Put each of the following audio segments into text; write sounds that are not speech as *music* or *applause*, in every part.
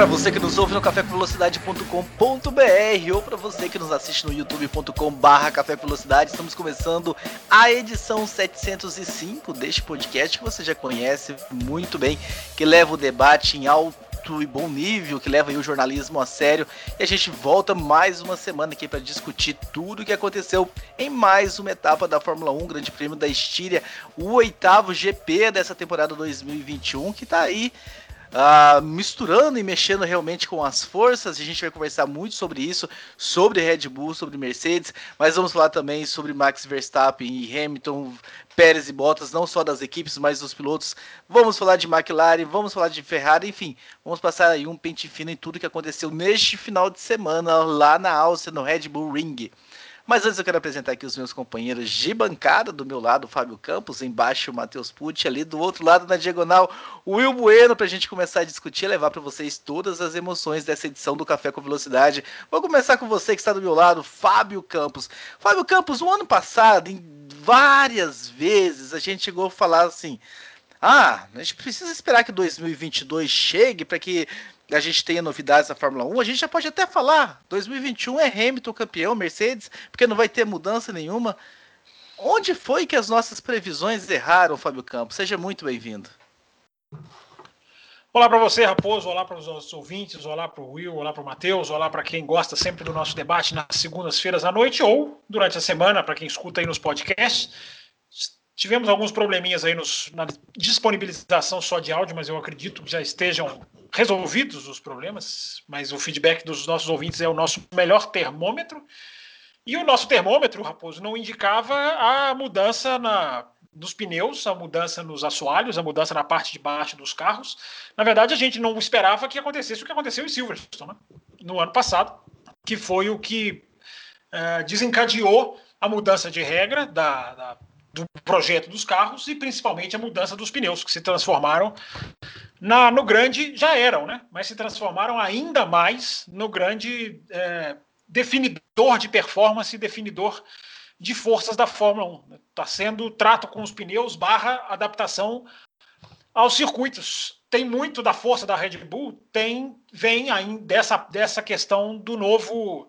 Para você que nos ouve no cafévelocidade.com.br ou para você que nos assiste no youtube.com/barra Café Velocidade, estamos começando a edição 705 deste podcast que você já conhece muito bem, que leva o debate em alto e bom nível, que leva o jornalismo a sério. E a gente volta mais uma semana aqui para discutir tudo o que aconteceu em mais uma etapa da Fórmula 1, Grande Prêmio da Estíria, o oitavo GP dessa temporada 2021, que está aí Uh, misturando e mexendo realmente com as forças. A gente vai conversar muito sobre isso, sobre Red Bull, sobre Mercedes, mas vamos falar também sobre Max Verstappen e Hamilton, Pérez e Bottas, não só das equipes, mas dos pilotos. Vamos falar de McLaren, vamos falar de Ferrari, enfim, vamos passar aí um pente fino em tudo que aconteceu neste final de semana lá na Áustria, no Red Bull Ring. Mas antes eu quero apresentar aqui os meus companheiros de bancada. Do meu lado, o Fábio Campos, embaixo o Matheus Pucci, ali do outro lado na diagonal, o Will Bueno, para a gente começar a discutir e levar para vocês todas as emoções dessa edição do Café com Velocidade. Vou começar com você que está do meu lado, Fábio Campos. Fábio Campos, no ano passado, em várias vezes, a gente chegou a falar assim. Ah, a gente precisa esperar que 2022 chegue para que a gente tenha novidades na Fórmula 1, a gente já pode até falar. 2021 é Hamilton campeão, Mercedes, porque não vai ter mudança nenhuma. Onde foi que as nossas previsões erraram, Fábio Campos? Seja muito bem-vindo. Olá para você, Raposo. Olá para os nossos ouvintes. Olá para o Will. Olá para o Matheus. Olá para quem gosta sempre do nosso debate nas segundas-feiras à noite ou durante a semana, para quem escuta aí nos podcasts. Tivemos alguns probleminhas aí nos, na disponibilização só de áudio, mas eu acredito que já estejam resolvidos os problemas, mas o feedback dos nossos ouvintes é o nosso melhor termômetro. E o nosso termômetro, Raposo, não indicava a mudança na, nos pneus, a mudança nos assoalhos, a mudança na parte de baixo dos carros. Na verdade, a gente não esperava que acontecesse o que aconteceu em Silverstone né? no ano passado, que foi o que uh, desencadeou a mudança de regra da, da, do projeto dos carros e principalmente a mudança dos pneus, que se transformaram na, no grande já eram, né? Mas se transformaram ainda mais no grande é, definidor de performance, definidor de forças da Fórmula 1. Está sendo trato com os pneus barra adaptação aos circuitos. Tem muito da força da Red Bull, tem vem aí dessa, dessa questão do novo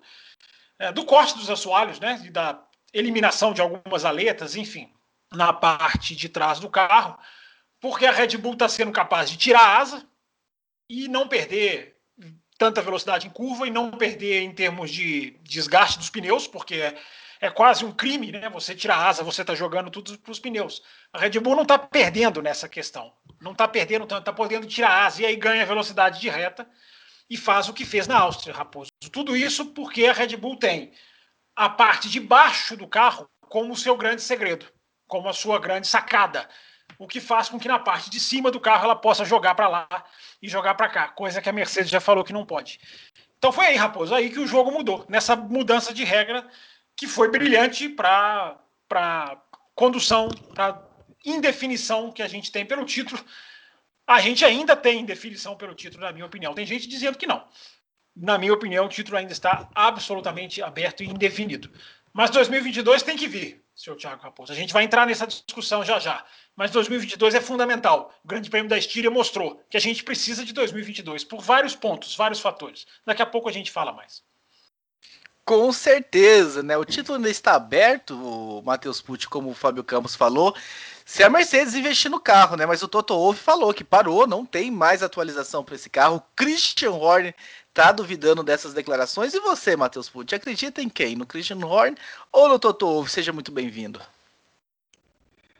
é, do corte dos assoalhos, né? E da eliminação de algumas aletas, enfim, na parte de trás do carro porque a Red Bull está sendo capaz de tirar a asa e não perder tanta velocidade em curva e não perder em termos de desgaste dos pneus, porque é, é quase um crime, né? Você tirar a asa, você está jogando tudo para os pneus. A Red Bull não está perdendo nessa questão. Não está perdendo tanto, está podendo tirar a asa e aí ganha velocidade de reta e faz o que fez na Áustria, Raposo. Tudo isso porque a Red Bull tem a parte de baixo do carro como o seu grande segredo, como a sua grande sacada o que faz com que na parte de cima do carro ela possa jogar para lá e jogar para cá, coisa que a Mercedes já falou que não pode. Então foi aí, Raposo, aí que o jogo mudou, nessa mudança de regra que foi brilhante para condução, para indefinição que a gente tem pelo título. A gente ainda tem indefinição pelo título, na minha opinião. Tem gente dizendo que não. Na minha opinião, o título ainda está absolutamente aberto e indefinido. Mas 2022 tem que vir, senhor Thiago Raposo. A gente vai entrar nessa discussão já já mas 2022 é fundamental. O Grande Prêmio da Estíria mostrou que a gente precisa de 2022 por vários pontos, vários fatores. Daqui a pouco a gente fala mais. Com certeza, né? O título ainda está aberto, o Matheus Pucci, como o Fábio Campos falou, se a Mercedes investir no carro, né? Mas o Toto Wolff falou que parou, não tem mais atualização para esse carro. O Christian Horner tá duvidando dessas declarações. E você, Matheus Pucci, acredita em quem? No Christian Horner ou no Toto Wolff? Seja muito bem-vindo.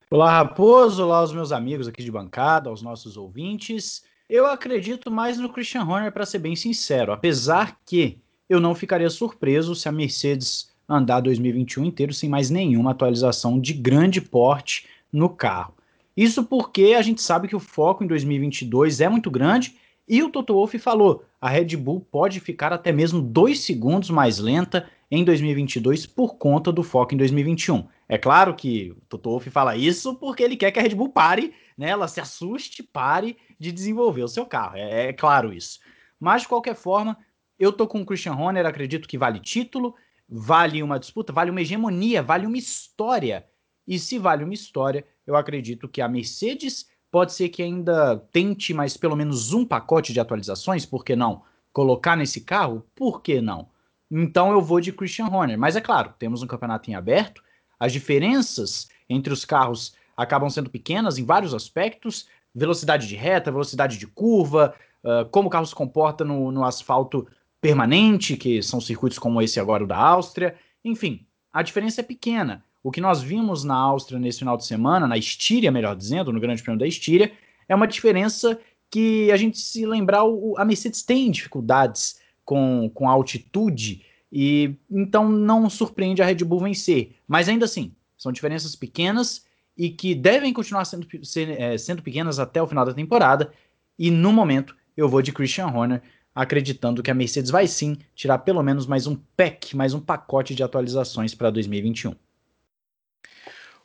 Olá, Raposo, olá aos meus amigos aqui de bancada, aos nossos ouvintes. Eu acredito mais no Christian Horner, para ser bem sincero, apesar que eu não ficaria surpreso se a Mercedes andar 2021 inteiro sem mais nenhuma atualização de grande porte no carro. Isso porque a gente sabe que o foco em 2022 é muito grande e o Toto Wolff falou, a Red Bull pode ficar até mesmo dois segundos mais lenta em 2022 por conta do foco em 2021. É claro que o Toto Wolff fala isso porque ele quer que a Red Bull pare, né? Ela se assuste, pare de desenvolver o seu carro. É, é claro isso. Mas, de qualquer forma, eu tô com o Christian Horner, acredito que vale título, vale uma disputa, vale uma hegemonia, vale uma história. E se vale uma história, eu acredito que a Mercedes pode ser que ainda tente mais pelo menos um pacote de atualizações, por que não? Colocar nesse carro, por que não? Então eu vou de Christian Horner. Mas é claro, temos um campeonato em aberto, as diferenças entre os carros acabam sendo pequenas em vários aspectos, velocidade de reta, velocidade de curva, uh, como o carro se comporta no, no asfalto permanente, que são circuitos como esse agora o da Áustria. Enfim, a diferença é pequena. O que nós vimos na Áustria nesse final de semana, na Estíria, melhor dizendo, no Grande Prêmio da Estíria, é uma diferença que a gente se lembrar, o, a Mercedes tem dificuldades com, com altitude, e então não surpreende a Red Bull vencer. Mas ainda assim, são diferenças pequenas e que devem continuar sendo, ser, é, sendo pequenas até o final da temporada. E no momento eu vou de Christian Horner, acreditando que a Mercedes vai sim tirar pelo menos mais um pack, mais um pacote de atualizações para 2021.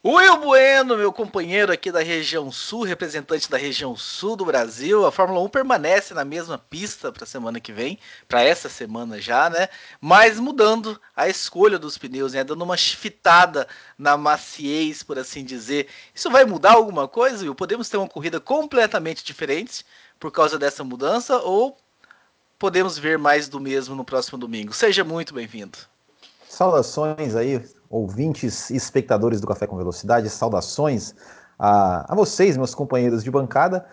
Will Bueno, meu companheiro aqui da região sul, representante da região sul do Brasil. A Fórmula 1 permanece na mesma pista para a semana que vem, para essa semana já, né? Mas mudando a escolha dos pneus, né? Dando uma chifitada na maciez, por assim dizer. Isso vai mudar alguma coisa, Will? Podemos ter uma corrida completamente diferente por causa dessa mudança ou podemos ver mais do mesmo no próximo domingo? Seja muito bem-vindo. Saudações aí, ouvintes e espectadores do Café com Velocidade, saudações a, a vocês, meus companheiros de bancada.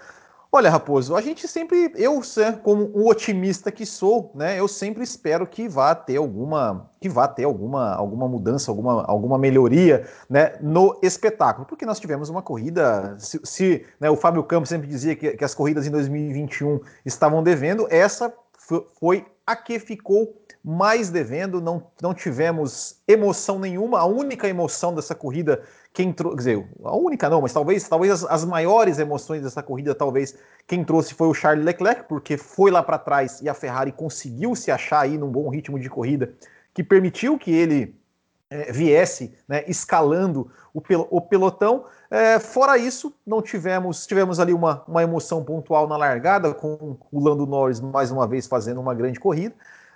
Olha, Raposo, a gente sempre, eu, como um otimista que sou, né, eu sempre espero que vá ter alguma, que vá ter alguma, alguma mudança, alguma, alguma melhoria, né, no espetáculo, porque nós tivemos uma corrida, se, se né, o Fábio Campos sempre dizia que, que as corridas em 2021 estavam devendo, essa foi a que ficou mais devendo, não, não tivemos emoção nenhuma. A única emoção dessa corrida, quem trouxe, dizer, a única não, mas talvez, talvez as, as, maiores emoções dessa corrida, talvez quem trouxe foi o Charles Leclerc, porque foi lá para trás e a Ferrari conseguiu se achar aí num bom ritmo de corrida, que permitiu que ele é, viesse né, escalando o, pel o pelotão. É, fora isso, não tivemos, tivemos ali uma, uma emoção pontual na largada, com o Lando Norris mais uma vez fazendo uma grande corrida.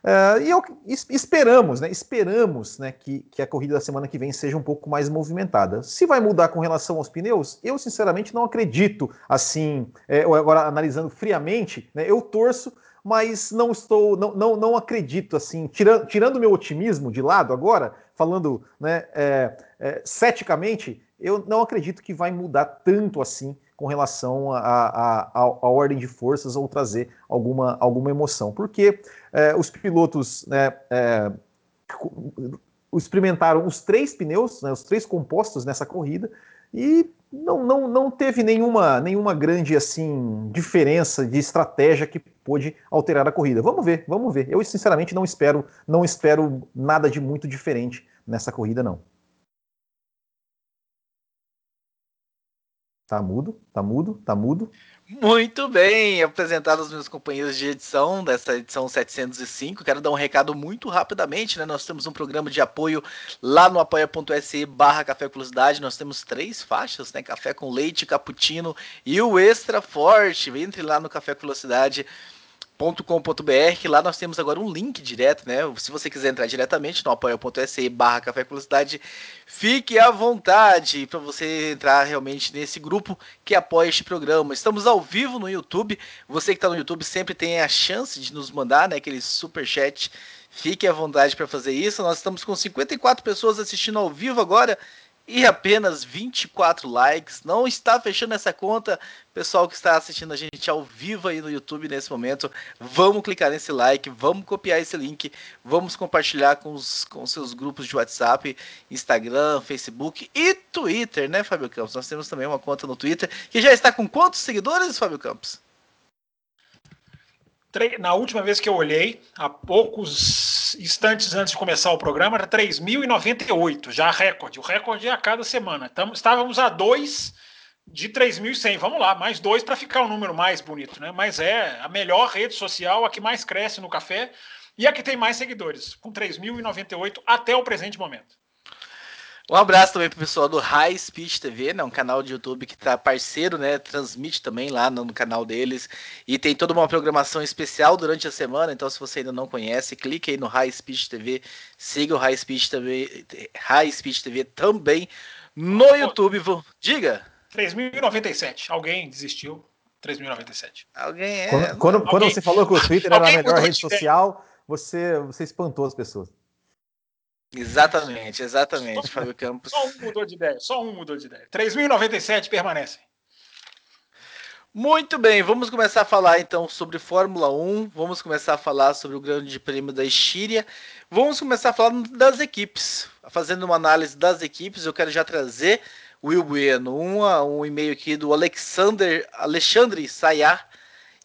Uh, e eu, esperamos, né? Esperamos né, que, que a corrida da semana que vem seja um pouco mais movimentada. Se vai mudar com relação aos pneus, eu sinceramente não acredito. Assim, é, agora analisando friamente, né, eu torço, mas não estou, não, não, não acredito assim. Tirando, tirando meu otimismo de lado agora, falando né, é, é, ceticamente, eu não acredito que vai mudar tanto assim com relação à ordem de forças ou trazer alguma, alguma emoção. Porque é, os pilotos né, é, experimentaram os três pneus, né, os três compostos nessa corrida, e não, não, não teve nenhuma, nenhuma grande assim diferença de estratégia que pôde alterar a corrida. Vamos ver, vamos ver. Eu sinceramente não espero, não espero nada de muito diferente nessa corrida não. Tá mudo, tá mudo, tá mudo. Muito bem, apresentado os meus companheiros de edição dessa edição 705. Quero dar um recado muito rapidamente, né? Nós temos um programa de apoio lá no apoia.se barra Café Velocidade. Nós temos três faixas, né? Café com leite, cappuccino e o extra forte. Entre lá no Café Velocidade .com.br, que lá nós temos agora um link direto, né? Se você quiser entrar diretamente no apoia.se barra Café Velocidade, fique à vontade para você entrar realmente nesse grupo que apoia este programa. Estamos ao vivo no YouTube. Você que está no YouTube sempre tem a chance de nos mandar né, aquele super chat. Fique à vontade para fazer isso. Nós estamos com 54 pessoas assistindo ao vivo agora e apenas 24 likes. Não está fechando essa conta, pessoal que está assistindo a gente ao vivo aí no YouTube nesse momento. Vamos clicar nesse like, vamos copiar esse link, vamos compartilhar com os com seus grupos de WhatsApp, Instagram, Facebook e Twitter, né, Fábio Campos? Nós temos também uma conta no Twitter que já está com quantos seguidores, Fábio Campos? Na última vez que eu olhei, há poucos instantes antes de começar o programa, era 3.098, já recorde. O recorde é a cada semana. Tamo, estávamos a dois de 3.100. Vamos lá, mais dois para ficar um número mais bonito, né? Mas é a melhor rede social, a que mais cresce no café e a que tem mais seguidores, com 3.098 até o presente momento. Um abraço também pro pessoal do High Speed TV, né? Um canal de YouTube que tá parceiro, né? Transmite também lá no, no, canal deles. E tem toda uma programação especial durante a semana. Então, se você ainda não conhece, clique aí no High Speed TV. Siga o High Speed TV, High Speed TV também no YouTube. Diga! 3.097. Alguém desistiu. 3.097. Alguém é. Quando, quando, alguém, quando você falou que o Twitter era a melhor rede social, você, você espantou as pessoas. Exatamente, exatamente, Fábio Campos. Só um mudou de ideia, só um mudou de ideia. 3.097 permanecem. Muito bem, vamos começar a falar então sobre Fórmula 1, vamos começar a falar sobre o Grande Prêmio da Estíria, vamos começar a falar das equipes, fazendo uma análise das equipes, eu quero já trazer o Will Bueno, um, um e-mail aqui do Alexander, Alexandre Sayar,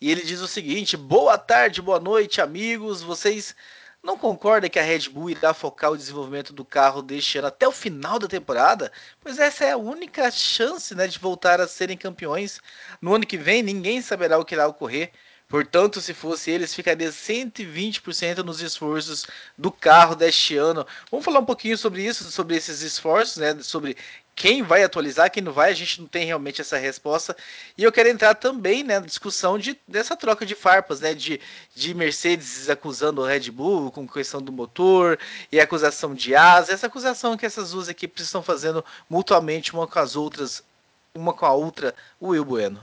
e ele diz o seguinte, boa tarde, boa noite amigos, vocês não concorda que a Red Bull irá focar o desenvolvimento do carro deste ano até o final da temporada? Pois essa é a única chance né, de voltar a serem campeões. No ano que vem, ninguém saberá o que irá ocorrer. Portanto, se fosse eles, ficaria 120% nos esforços do carro deste ano. Vamos falar um pouquinho sobre isso, sobre esses esforços, né? Sobre quem vai atualizar, quem não vai, a gente não tem realmente essa resposta. E eu quero entrar também né, na discussão de, dessa troca de farpas, né? De, de Mercedes acusando o Red Bull com questão do motor e acusação de asa, essa acusação que essas duas equipes estão fazendo mutuamente uma com as outras, uma com a outra, o Will Bueno.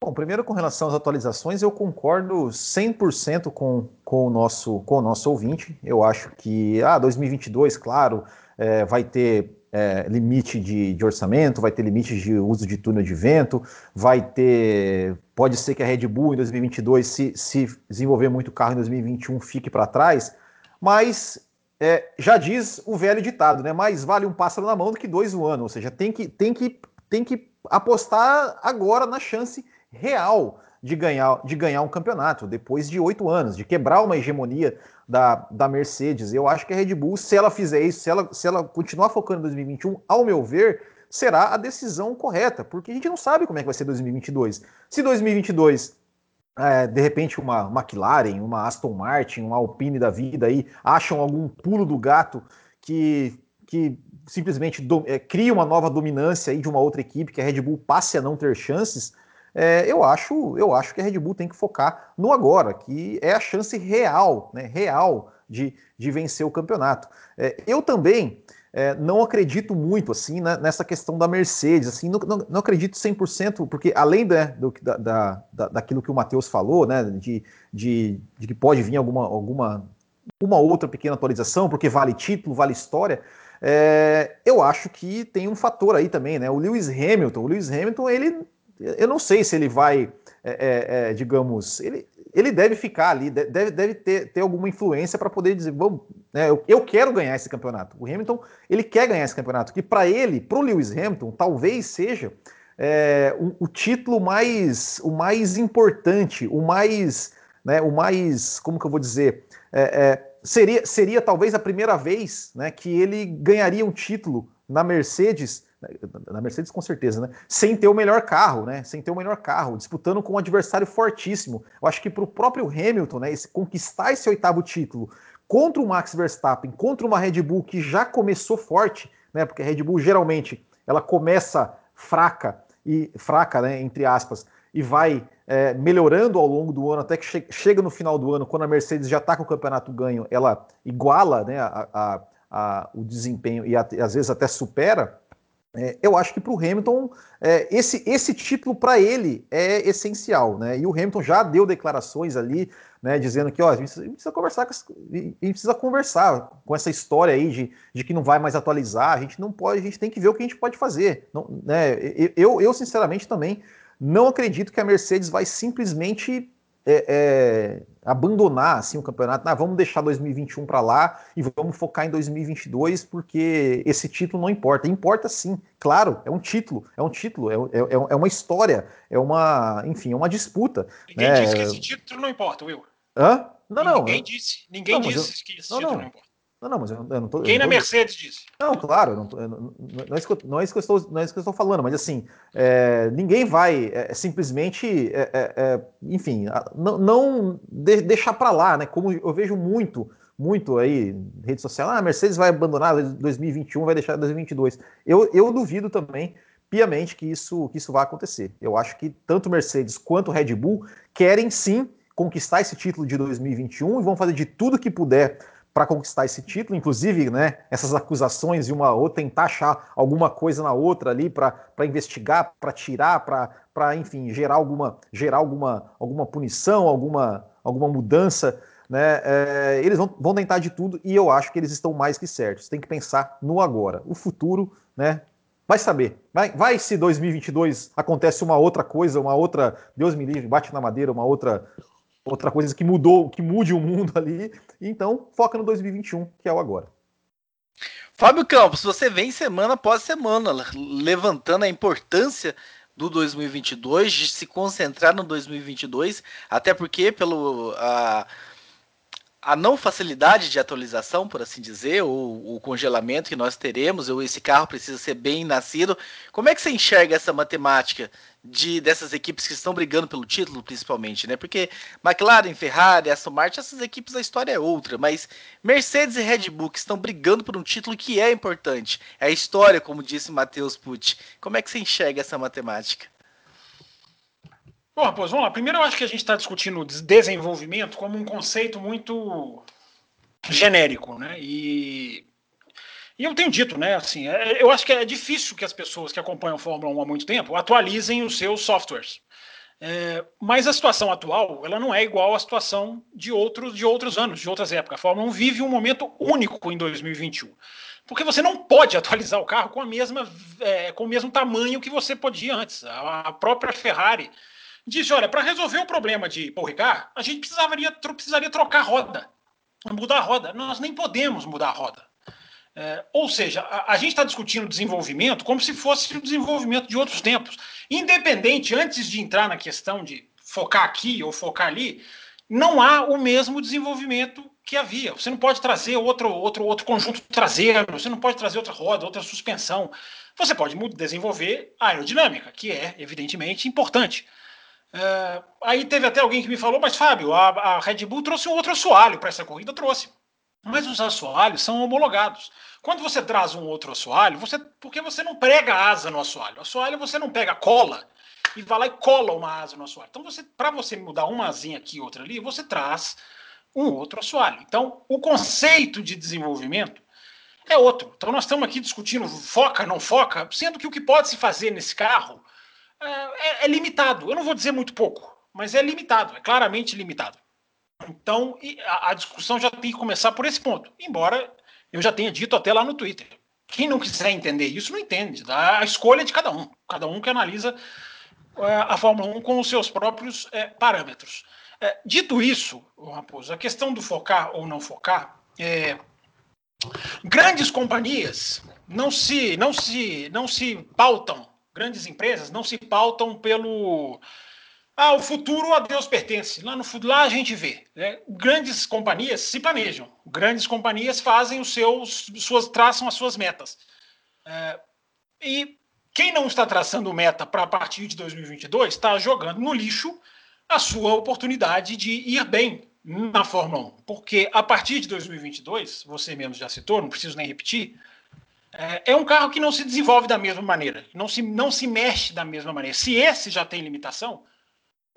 Bom, primeiro com relação às atualizações, eu concordo 100% com, com, o nosso, com o nosso ouvinte. Eu acho que, ah, 2022, claro, é, vai ter é, limite de, de, orçamento, vai ter limite de uso de túnel de vento, vai ter. Pode ser que a Red Bull em 2022, se, se desenvolver muito carro em 2021, fique para trás, mas é, já diz o velho ditado, né? Mais vale um pássaro na mão do que dois no ano, ou seja, tem que, tem que, tem que apostar agora na chance real de ganhar, de ganhar um campeonato, depois de oito anos, de quebrar uma hegemonia da, da Mercedes. Eu acho que a Red Bull, se ela fizer isso, se ela, se ela continuar focando em 2021, ao meu ver, será a decisão correta, porque a gente não sabe como é que vai ser 2022. Se 2022 é, de repente uma McLaren, uma Aston Martin, uma Alpine da vida aí acham algum pulo do gato que, que simplesmente do, é, cria uma nova dominância aí de uma outra equipe que a Red Bull passe a não ter chances, é, eu, acho, eu acho que a Red Bull tem que focar no agora, que é a chance real, né, real de, de vencer o campeonato. É, eu também é, não acredito muito assim né, nessa questão da Mercedes, assim, não, não, não acredito 100%, porque além né, do, da, da, daquilo que o Matheus falou, né, de, de, de que pode vir alguma, alguma uma outra pequena atualização, porque vale título, vale história, é, eu acho que tem um fator aí também, né? O Lewis Hamilton, o Lewis Hamilton, ele eu não sei se ele vai, é, é, é, digamos, ele, ele deve ficar ali, deve, deve ter, ter alguma influência para poder dizer, vamos, né, eu, eu, quero ganhar esse campeonato. O Hamilton, ele quer ganhar esse campeonato, que para ele, para o Lewis Hamilton, talvez seja é, o, o, título mais, o mais importante, o mais, né, o mais, como que eu vou dizer, é, é, seria, seria talvez a primeira vez né, que ele ganharia um título na Mercedes na Mercedes com certeza, né? Sem ter o melhor carro, né? Sem ter o melhor carro, disputando com um adversário fortíssimo. Eu acho que para o próprio Hamilton, né? Esse, conquistar esse oitavo título contra o Max Verstappen, contra uma Red Bull que já começou forte, né? Porque a Red Bull geralmente ela começa fraca e fraca, né? Entre aspas, e vai é, melhorando ao longo do ano até que che chega no final do ano, quando a Mercedes já está com o campeonato ganho, ela iguala, né? A, a, a, o desempenho e, a, e às vezes até supera. É, eu acho que para o Hamilton, é, esse, esse título para ele é essencial, né? E o Hamilton já deu declarações ali, né, dizendo que ó, a, gente precisa, conversar com, precisa conversar com essa história aí de, de que não vai mais atualizar, a gente não pode, a gente tem que ver o que a gente pode fazer. Não, né? eu, eu, sinceramente, também não acredito que a Mercedes vai simplesmente é, é, abandonar assim o campeonato, ah, vamos deixar 2021 para lá e vamos focar em 2022 porque esse título não importa. Importa sim, claro, é um título, é um título, é, é, é, é uma história, é uma, enfim, é uma disputa. Ninguém né? disse que esse título não importa, Will. Hã? Não, não. Ninguém disse, ninguém não, disse eu, que esse não, título não. não importa. Não, não, mas eu, eu não tô. Quem eu na tô... Mercedes disse? Não, claro, não, tô, não, não, é isso que eu, não, é isso que eu estou, não é isso que eu estou falando, mas assim, é, ninguém vai é, simplesmente, é, é, é enfim, não, não de, deixar para lá, né? Como eu vejo muito, muito aí, rede social, ah, a Mercedes vai abandonar 2021, vai deixar 2022. Eu, eu duvido também, piamente, que isso, que isso vai acontecer. Eu acho que tanto Mercedes quanto Red Bull querem sim conquistar esse título de 2021 e vão fazer de tudo que puder para conquistar esse título, inclusive, né, essas acusações de uma ou tentar achar alguma coisa na outra ali para investigar, para tirar, para enfim, gerar alguma gerar alguma alguma punição, alguma alguma mudança, né? É, eles vão, vão tentar de tudo e eu acho que eles estão mais que certos. Tem que pensar no agora. O futuro, né? Vai saber. Vai, vai se 2022 acontece uma outra coisa, uma outra, Deus me livre, bate na madeira, uma outra outra coisa que mudou, que mude o mundo ali. Então, foca no 2021, que é o agora. Fábio Campos, você vem semana após semana levantando a importância do 2022, de se concentrar no 2022, até porque pelo a, a não facilidade de atualização, por assim dizer, ou o congelamento que nós teremos, ou esse carro precisa ser bem nascido. Como é que você enxerga essa matemática de dessas equipes que estão brigando pelo título, principalmente, né? Porque McLaren, Ferrari, Aston Martin, essas equipes a história é outra, mas Mercedes e Red Bull estão brigando por um título que é importante. É a história, como disse Matheus Pucci. Como é que você enxerga essa matemática? Bom, Raposo, vamos lá. Primeiro, eu acho que a gente está discutindo desenvolvimento como um conceito muito genérico, né? E, e eu tenho dito, né? Assim, é, eu acho que é difícil que as pessoas que acompanham a Fórmula 1 há muito tempo atualizem os seus softwares. É, mas a situação atual, ela não é igual à situação de outros, de outros anos, de outras épocas. A Fórmula 1 vive um momento único em 2021 porque você não pode atualizar o carro com a mesma é, com o mesmo tamanho que você podia antes. A própria Ferrari disse: olha, para resolver o problema de Paul Ricard, a gente precisaria, precisaria trocar roda, mudar a roda. Nós nem podemos mudar a roda. É, ou seja, a, a gente está discutindo desenvolvimento como se fosse o desenvolvimento de outros tempos. Independente, antes de entrar na questão de focar aqui ou focar ali, não há o mesmo desenvolvimento que havia. Você não pode trazer outro, outro, outro conjunto traseiro, você não pode trazer outra roda, outra suspensão. Você pode desenvolver a aerodinâmica, que é, evidentemente, importante. É, aí teve até alguém que me falou, mas Fábio, a, a Red Bull trouxe um outro assoalho para essa corrida, trouxe. Mas os assoalhos são homologados. Quando você traz um outro assoalho, você, porque você não prega asa no assoalho. O assoalho você não pega cola e vai lá e cola uma asa no assoalho. Então, você, para você mudar uma asinha aqui e outra ali, você traz um outro assoalho. Então, o conceito de desenvolvimento é outro. Então, nós estamos aqui discutindo foca, não foca, sendo que o que pode se fazer nesse carro é, é, é limitado. Eu não vou dizer muito pouco, mas é limitado, é claramente limitado. Então, a, discussão já tem que começar por esse ponto. Embora eu já tenha dito até lá no Twitter. Quem não quiser entender isso, não entende. A escolha é de cada um. Cada um que analisa é, a Fórmula 1 com os seus próprios é, parâmetros. É, dito isso, Raposo, a questão do focar ou não focar, é, grandes companhias não se, não se, não se pautam grandes empresas não se pautam pelo. Ah, o futuro a Deus pertence. Lá, no, lá a gente vê. Né? Grandes companhias se planejam. Grandes companhias fazem os seus, suas, traçam as suas metas. É, e quem não está traçando meta para a partir de 2022 está jogando no lixo a sua oportunidade de ir bem na Fórmula 1. Porque a partir de 2022, você mesmo já citou, não preciso nem repetir, é, é, um carro que não se desenvolve da mesma maneira, não se, não se mexe da mesma maneira. Se esse já tem limitação,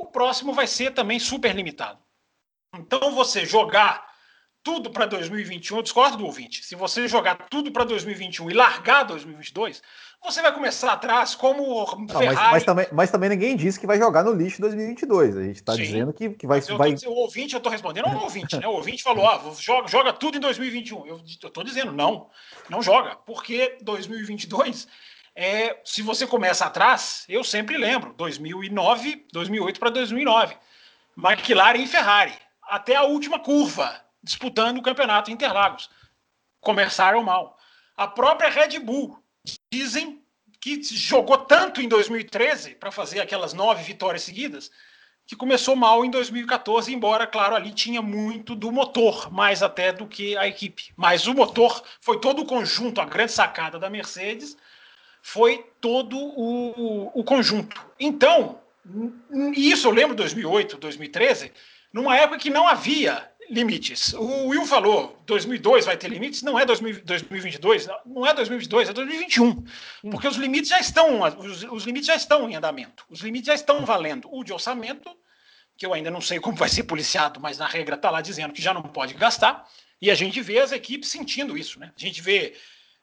o próximo vai ser também super limitado. Então, você jogar tudo para 2021, eu discordo do ouvinte. Se você jogar tudo para 2021 e largar 2022, você vai começar atrás como Não, Ferrari. Mas, mas, também, mas também ninguém disse que vai jogar no lixo 2022. A gente está dizendo que, que vai. vai... o ouvinte, eu estou respondendo ao ouvinte, né? O ouvinte falou: ah, joga, joga tudo em 2021. Eu estou dizendo, não, não joga, porque 2022. É, se você começa atrás, eu sempre lembro, 2009, 2008 para 2009, McLaren e Ferrari, até a última curva, disputando o campeonato Interlagos. Começaram mal. A própria Red Bull, dizem que jogou tanto em 2013 para fazer aquelas nove vitórias seguidas que começou mal em 2014, embora, claro, ali tinha muito do motor, mais até do que a equipe. Mas o motor foi todo o conjunto, a grande sacada da Mercedes foi todo o, o conjunto. Então, isso eu lembro 2008, 2013, numa época que não havia limites. O Will falou, 2002 vai ter limites? Não é 2022, não é 2022, é 2021. Hum. Porque os limites já estão, os, os, limites já estão em andamento. Os limites já estão valendo. O de orçamento, que eu ainda não sei como vai ser policiado, mas na regra está lá dizendo que já não pode gastar. E a gente vê as equipes sentindo isso, né? A gente vê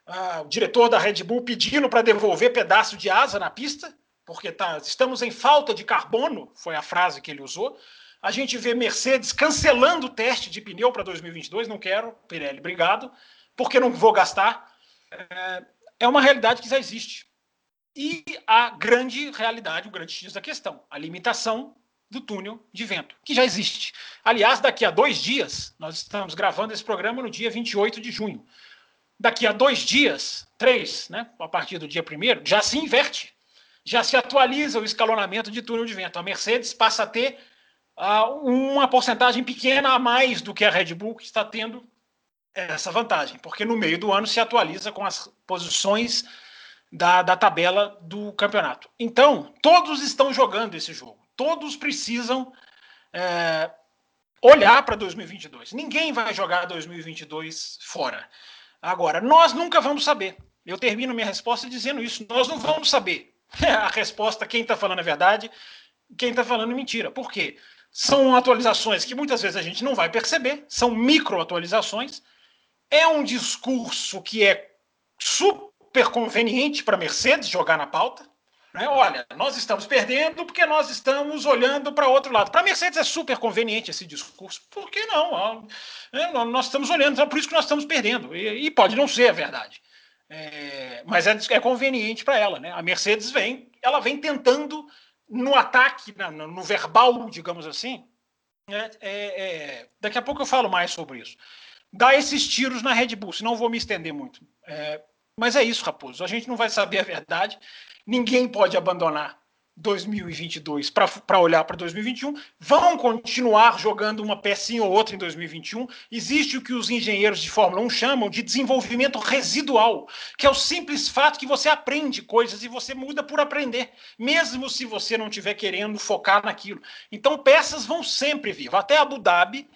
ah, o diretor da Red Bull pedindo para devolver pedaço de asa na pista, porque tá, estamos em falta de carbono, foi a frase que ele usou. A gente vê Mercedes cancelando o teste de pneu para 2022. Não quero, Pirelli, obrigado, porque não vou gastar. É, é uma realidade que já existe. E a grande realidade, o grande X da questão, a limitação do túnel de vento, que já existe. Aliás, daqui a dois dias, nós estamos gravando esse programa no dia 28 de junho. Daqui a dois dias, três, né, a partir do dia primeiro, já se inverte. Já se atualiza o escalonamento de túnel de vento. A Mercedes passa a ter uma porcentagem pequena a mais do que a Red Bull que está tendo essa vantagem, porque no meio do ano se atualiza com as posições da, da tabela do campeonato. Então, todos estão jogando esse jogo, todos precisam é, olhar para 2022. Ninguém vai jogar 2022 fora. Agora, nós nunca vamos saber. Eu termino minha resposta dizendo isso: nós não vamos saber. *laughs* A resposta, quem está falando a verdade, quem está falando mentira. Por quê? São atualizações que muitas vezes a gente não vai perceber, são micro atualizações. É um discurso que é super conveniente para Mercedes jogar na pauta. Né? Olha, nós estamos perdendo porque nós estamos olhando para outro lado. Para a Mercedes é super conveniente esse discurso. Por que não? É, nós estamos olhando, então é por isso que nós estamos perdendo. E, pode não ser a verdade. É, mas é, é conveniente para ela. Né? A Mercedes vem, ela vem tentando no ataque, no, verbal, digamos assim, é, é, é, daqui a pouco eu falo mais sobre isso. Dá esses tiros na Red Bull, senão vou me estender muito. Mas é isso, Raposo. A gente não vai saber a verdade. Ninguém pode abandonar 2022 para olhar para 2021, vão continuar jogando uma pecinha ou outra em 2021. Existe o que os engenheiros de Fórmula 1 chamam de desenvolvimento residual, que é o simples fato que você aprende coisas e você muda por aprender, mesmo se você não estiver querendo focar naquilo. Então, peças vão sempre vir. Até Abu Dhabi,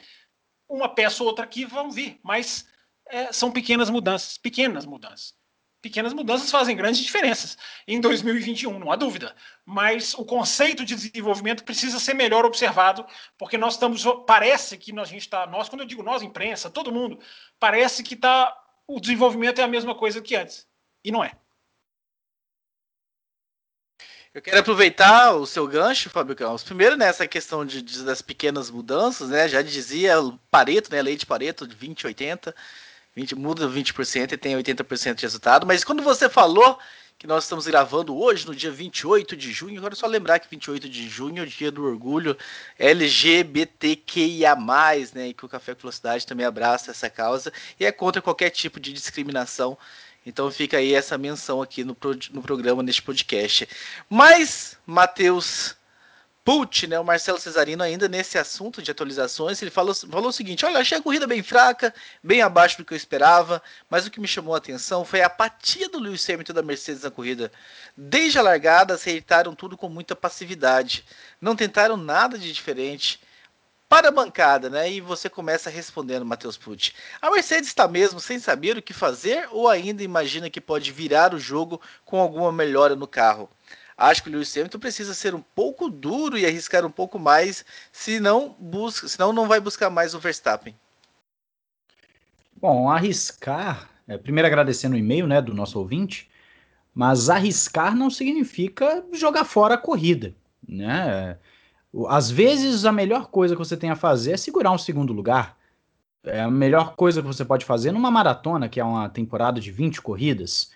uma peça ou outra aqui vão vir, mas é, são pequenas mudanças pequenas mudanças pequenas mudanças fazem grandes diferenças em 2021, não há dúvida. Mas o conceito de desenvolvimento precisa ser melhor observado, porque nós estamos, parece que a gente está, nós, quando eu digo nós, imprensa, todo mundo, parece que tá, o desenvolvimento é a mesma coisa que antes. E não é. Eu quero aproveitar o seu gancho, Fábio Campos. Primeiro, nessa questão de, de, das pequenas mudanças, né? Já dizia Pareto, né? Lei de Pareto de 20 80 20, muda 20% e tem 80% de resultado. Mas quando você falou que nós estamos gravando hoje, no dia 28 de junho, agora é só lembrar que 28 de junho é o dia do orgulho LGBTQIA, né? E que o Café com Velocidade também abraça essa causa e é contra qualquer tipo de discriminação. Então fica aí essa menção aqui no, no programa, neste podcast. Mas, Matheus Put, né, o Marcelo Cesarino, ainda nesse assunto de atualizações, ele falou, falou o seguinte: olha, achei a corrida bem fraca, bem abaixo do que eu esperava, mas o que me chamou a atenção foi a apatia do Lewis Hamilton da Mercedes na corrida. Desde a largada, aceitaram tudo com muita passividade, não tentaram nada de diferente. Para a bancada, né? E você começa respondendo, Matheus Pucci. A Mercedes está mesmo sem saber o que fazer ou ainda imagina que pode virar o jogo com alguma melhora no carro? Acho que o Lewis Hamilton precisa ser um pouco duro e arriscar um pouco mais, senão, busca, senão não vai buscar mais o Verstappen. Bom, arriscar, é, primeiro agradecendo o e-mail né, do nosso ouvinte, mas arriscar não significa jogar fora a corrida. Né? Às vezes a melhor coisa que você tem a fazer é segurar um segundo lugar. É a melhor coisa que você pode fazer numa maratona, que é uma temporada de 20 corridas.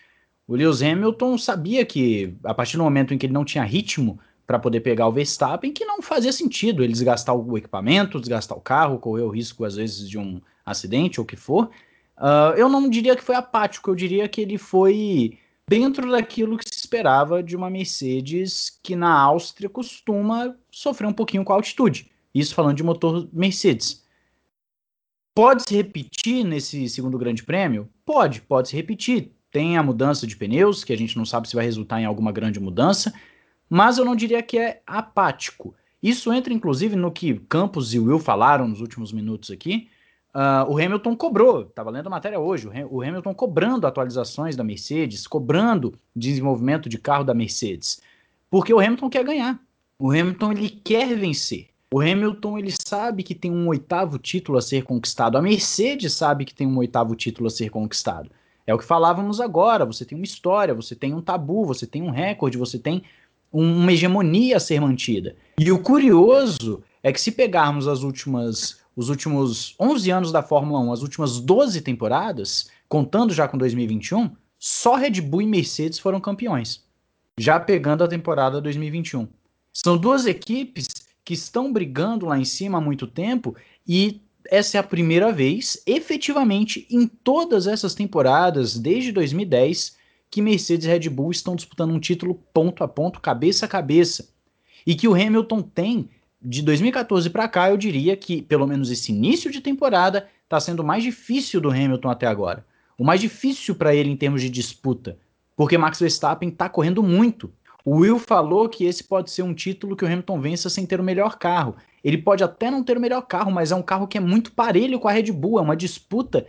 O Lewis Hamilton sabia que, a partir do momento em que ele não tinha ritmo para poder pegar o Verstappen, que não fazia sentido ele desgastar o equipamento, desgastar o carro, correr o risco, às vezes, de um acidente ou o que for. Uh, eu não diria que foi apático, eu diria que ele foi dentro daquilo que se esperava de uma Mercedes que na Áustria costuma sofrer um pouquinho com a altitude. Isso falando de motor Mercedes. Pode se repetir nesse segundo grande prêmio? Pode, pode se repetir tem a mudança de pneus, que a gente não sabe se vai resultar em alguma grande mudança, mas eu não diria que é apático. Isso entra inclusive no que Campos e Will falaram nos últimos minutos aqui. Uh, o Hamilton cobrou, estava lendo a matéria hoje, o Hamilton cobrando atualizações da Mercedes, cobrando desenvolvimento de carro da Mercedes, porque o Hamilton quer ganhar. O Hamilton ele quer vencer. O Hamilton ele sabe que tem um oitavo título a ser conquistado. A Mercedes sabe que tem um oitavo título a ser conquistado. É o que falávamos agora. Você tem uma história, você tem um tabu, você tem um recorde, você tem uma hegemonia a ser mantida. E o curioso é que se pegarmos as últimas, os últimos 11 anos da Fórmula 1, as últimas 12 temporadas, contando já com 2021, só Red Bull e Mercedes foram campeões. Já pegando a temporada 2021. São duas equipes que estão brigando lá em cima há muito tempo e essa é a primeira vez, efetivamente, em todas essas temporadas, desde 2010, que Mercedes e Red Bull estão disputando um título ponto a ponto, cabeça a cabeça. E que o Hamilton tem, de 2014 para cá, eu diria que, pelo menos esse início de temporada, está sendo o mais difícil do Hamilton até agora. O mais difícil para ele em termos de disputa. Porque Max Verstappen está correndo muito. O Will falou que esse pode ser um título que o Hamilton vença sem ter o melhor carro. Ele pode até não ter o melhor carro, mas é um carro que é muito parelho com a Red Bull, é uma disputa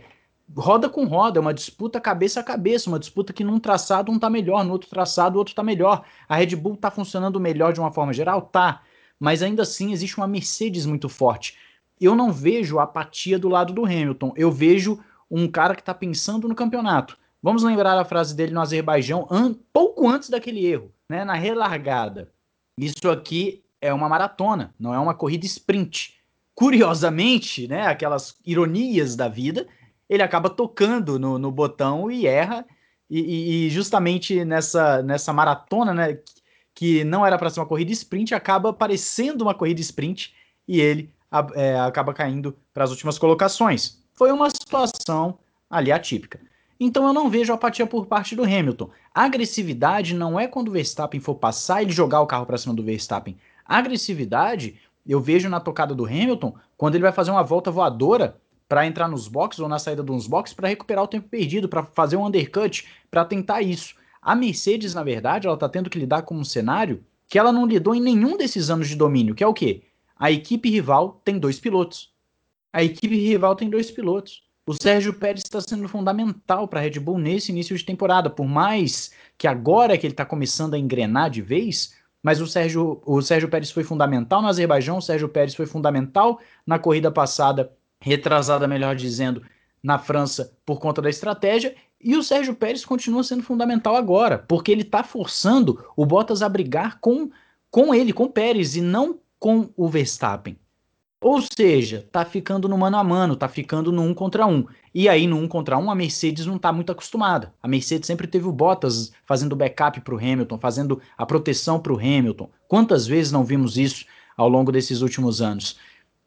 roda com roda, é uma disputa cabeça a cabeça, uma disputa que num traçado um está melhor, no outro traçado o outro está melhor. A Red Bull está funcionando melhor de uma forma geral? Tá. Mas ainda assim existe uma Mercedes muito forte. Eu não vejo apatia do lado do Hamilton. Eu vejo um cara que está pensando no campeonato. Vamos lembrar a frase dele no Azerbaijão, an pouco antes daquele erro né, na relargada. Isso aqui é uma maratona, não é uma corrida sprint. Curiosamente, né, aquelas ironias da vida, ele acaba tocando no, no botão e erra. E, e, justamente nessa, nessa maratona, né, que não era para ser uma corrida sprint, acaba parecendo uma corrida sprint e ele é, acaba caindo para as últimas colocações. Foi uma situação ali atípica. Então eu não vejo apatia por parte do Hamilton. A agressividade não é quando o Verstappen for passar e jogar o carro para cima do Verstappen. Agressividade eu vejo na tocada do Hamilton quando ele vai fazer uma volta voadora para entrar nos boxes ou na saída dos boxes para recuperar o tempo perdido, para fazer um undercut, para tentar isso. A Mercedes, na verdade, ela está tendo que lidar com um cenário que ela não lidou em nenhum desses anos de domínio, que é o quê? A equipe rival tem dois pilotos. A equipe rival tem dois pilotos. O Sérgio Pérez está sendo fundamental para a Red Bull nesse início de temporada, por mais que agora que ele está começando a engrenar de vez, mas o Sérgio, o Sérgio Pérez foi fundamental no Azerbaijão, o Sérgio Pérez foi fundamental na corrida passada, retrasada, melhor dizendo, na França por conta da estratégia, e o Sérgio Pérez continua sendo fundamental agora, porque ele está forçando o Bottas a brigar com, com ele, com o Pérez, e não com o Verstappen. Ou seja, tá ficando no mano a mano, tá ficando no um contra um. E aí, no um contra um, a Mercedes não tá muito acostumada. A Mercedes sempre teve o Bottas fazendo backup pro Hamilton, fazendo a proteção pro Hamilton. Quantas vezes não vimos isso ao longo desses últimos anos?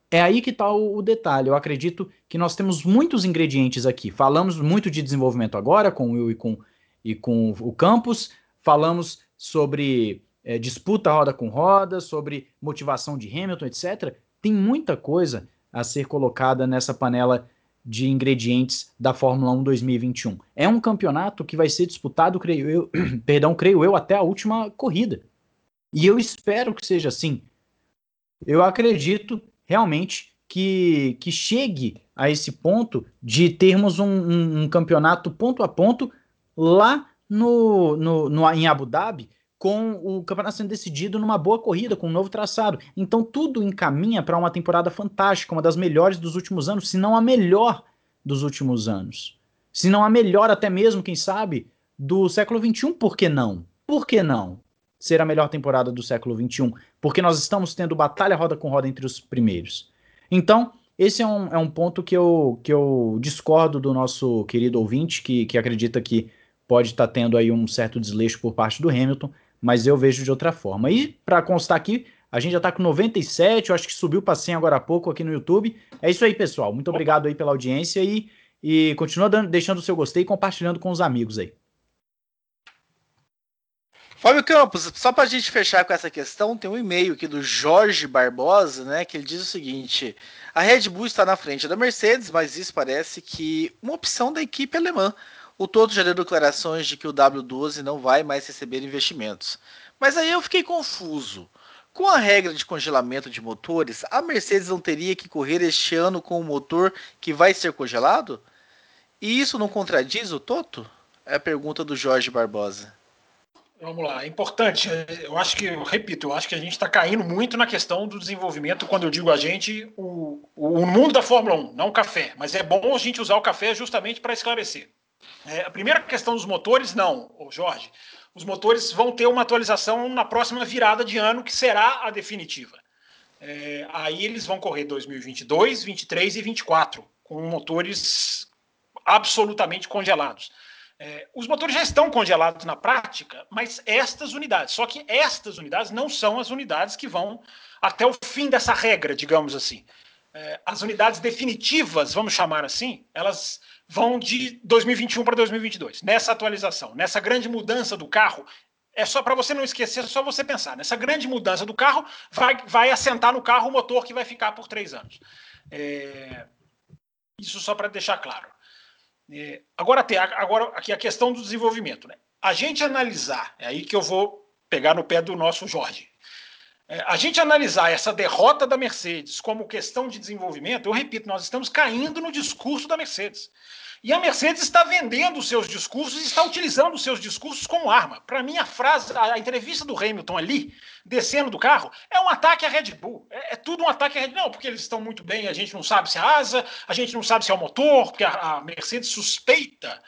É aí que tá o, o detalhe. Eu acredito que nós temos muitos ingredientes aqui. Falamos muito de desenvolvimento agora com o Will e com, e com o Campos. Falamos sobre é, disputa roda com roda, sobre motivação de Hamilton, etc tem muita coisa a ser colocada nessa panela de ingredientes da Fórmula 1 2021. É um campeonato que vai ser disputado, creio eu, *clears throat* perdão, creio eu, até a última corrida. E eu espero que seja assim. Eu acredito realmente que, que chegue a esse ponto de termos um, um, um campeonato ponto a ponto lá no, no, no, em Abu Dhabi, com o campeonato sendo decidido numa boa corrida, com um novo traçado. Então tudo encaminha para uma temporada fantástica, uma das melhores dos últimos anos, se não a melhor dos últimos anos. Se não a melhor até mesmo, quem sabe, do século XXI, por que não? Por que não ser a melhor temporada do século XXI? Porque nós estamos tendo batalha roda com roda entre os primeiros. Então, esse é um, é um ponto que eu, que eu discordo do nosso querido ouvinte, que, que acredita que pode estar tá tendo aí um certo desleixo por parte do Hamilton mas eu vejo de outra forma. E para constar aqui, a gente já está com 97, eu acho que subiu para 100 agora há pouco aqui no YouTube. É isso aí, pessoal. Muito obrigado aí pela audiência e, e continua dando, deixando o seu gostei e compartilhando com os amigos aí. Fábio Campos, só para a gente fechar com essa questão, tem um e-mail aqui do Jorge Barbosa, né, que ele diz o seguinte: a Red Bull está na frente da Mercedes, mas isso parece que uma opção da equipe alemã. O Toto já deu declarações de que o W12 não vai mais receber investimentos. Mas aí eu fiquei confuso. Com a regra de congelamento de motores, a Mercedes não teria que correr este ano com o motor que vai ser congelado? E isso não contradiz o Toto? É a pergunta do Jorge Barbosa. Vamos lá, é importante. Eu acho que, eu repito, eu acho que a gente está caindo muito na questão do desenvolvimento. Quando eu digo a gente, o, o mundo da Fórmula 1, não o café. Mas é bom a gente usar o café justamente para esclarecer. É, a primeira questão dos motores, não, Jorge. Os motores vão ter uma atualização na próxima virada de ano, que será a definitiva. É, aí eles vão correr 2022, 23 e 24, com motores absolutamente congelados. É, os motores já estão congelados na prática, mas estas unidades, só que estas unidades não são as unidades que vão até o fim dessa regra, digamos assim. É, as unidades definitivas, vamos chamar assim, elas vão de 2021 para 2022, nessa atualização, nessa grande mudança do carro. É só para você não esquecer, é só você pensar. Nessa grande mudança do carro, vai, vai assentar no carro o motor que vai ficar por três anos. É, isso só para deixar claro. É, agora, tem, agora, aqui a questão do desenvolvimento. Né? A gente analisar, é aí que eu vou pegar no pé do nosso Jorge. É, a gente analisar essa derrota da Mercedes como questão de desenvolvimento, eu repito, nós estamos caindo no discurso da Mercedes. E a Mercedes está vendendo os seus discursos está utilizando os seus discursos como arma. Para mim, a frase, a entrevista do Hamilton ali, descendo do carro, é um ataque à Red Bull. É, é tudo um ataque à Red Bull. Não, porque eles estão muito bem, a gente não sabe se é a asa, a gente não sabe se é o motor, porque a, a Mercedes suspeita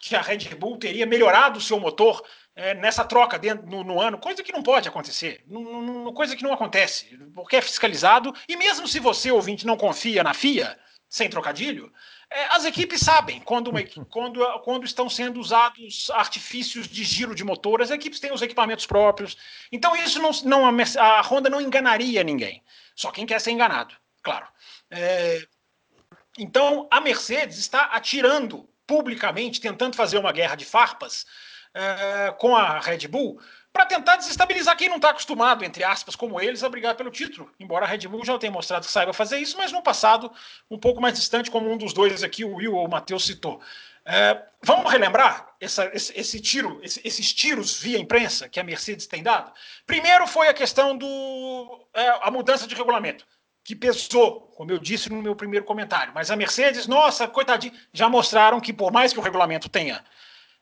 que a Red Bull teria melhorado o seu motor é, nessa troca dentro, no, no, ano, coisa que não pode acontecer, no, no, coisa que não acontece, porque é fiscalizado, e mesmo se você, ouvinte, não confia na FIA, sem trocadilho, as equipes sabem quando, uma, quando, quando estão sendo usados artifícios de giro de motor, as equipes têm os equipamentos próprios. Então, isso não, não a, Honda não enganaria ninguém. Só quem quer ser enganado, claro. É, então, a Mercedes está atirando publicamente, tentando fazer uma guerra de farpas é, com a Red Bull, para tentar desestabilizar quem não está acostumado, entre aspas, como eles, a brigar pelo título. Embora a Red Bull já tenha mostrado que saiba fazer isso, mas no passado, um pouco mais distante, como um dos dois aqui, o Will ou o Matheus citou. É, vamos relembrar essa, esse, esse, tiro, esse, esses tiros via imprensa que a Mercedes tem dado? Primeiro foi a questão do é, a mudança de regulamento, que pesou, como eu disse no meu primeiro comentário. Mas a Mercedes, nossa, coitadinha, já mostraram que por mais que o regulamento tenha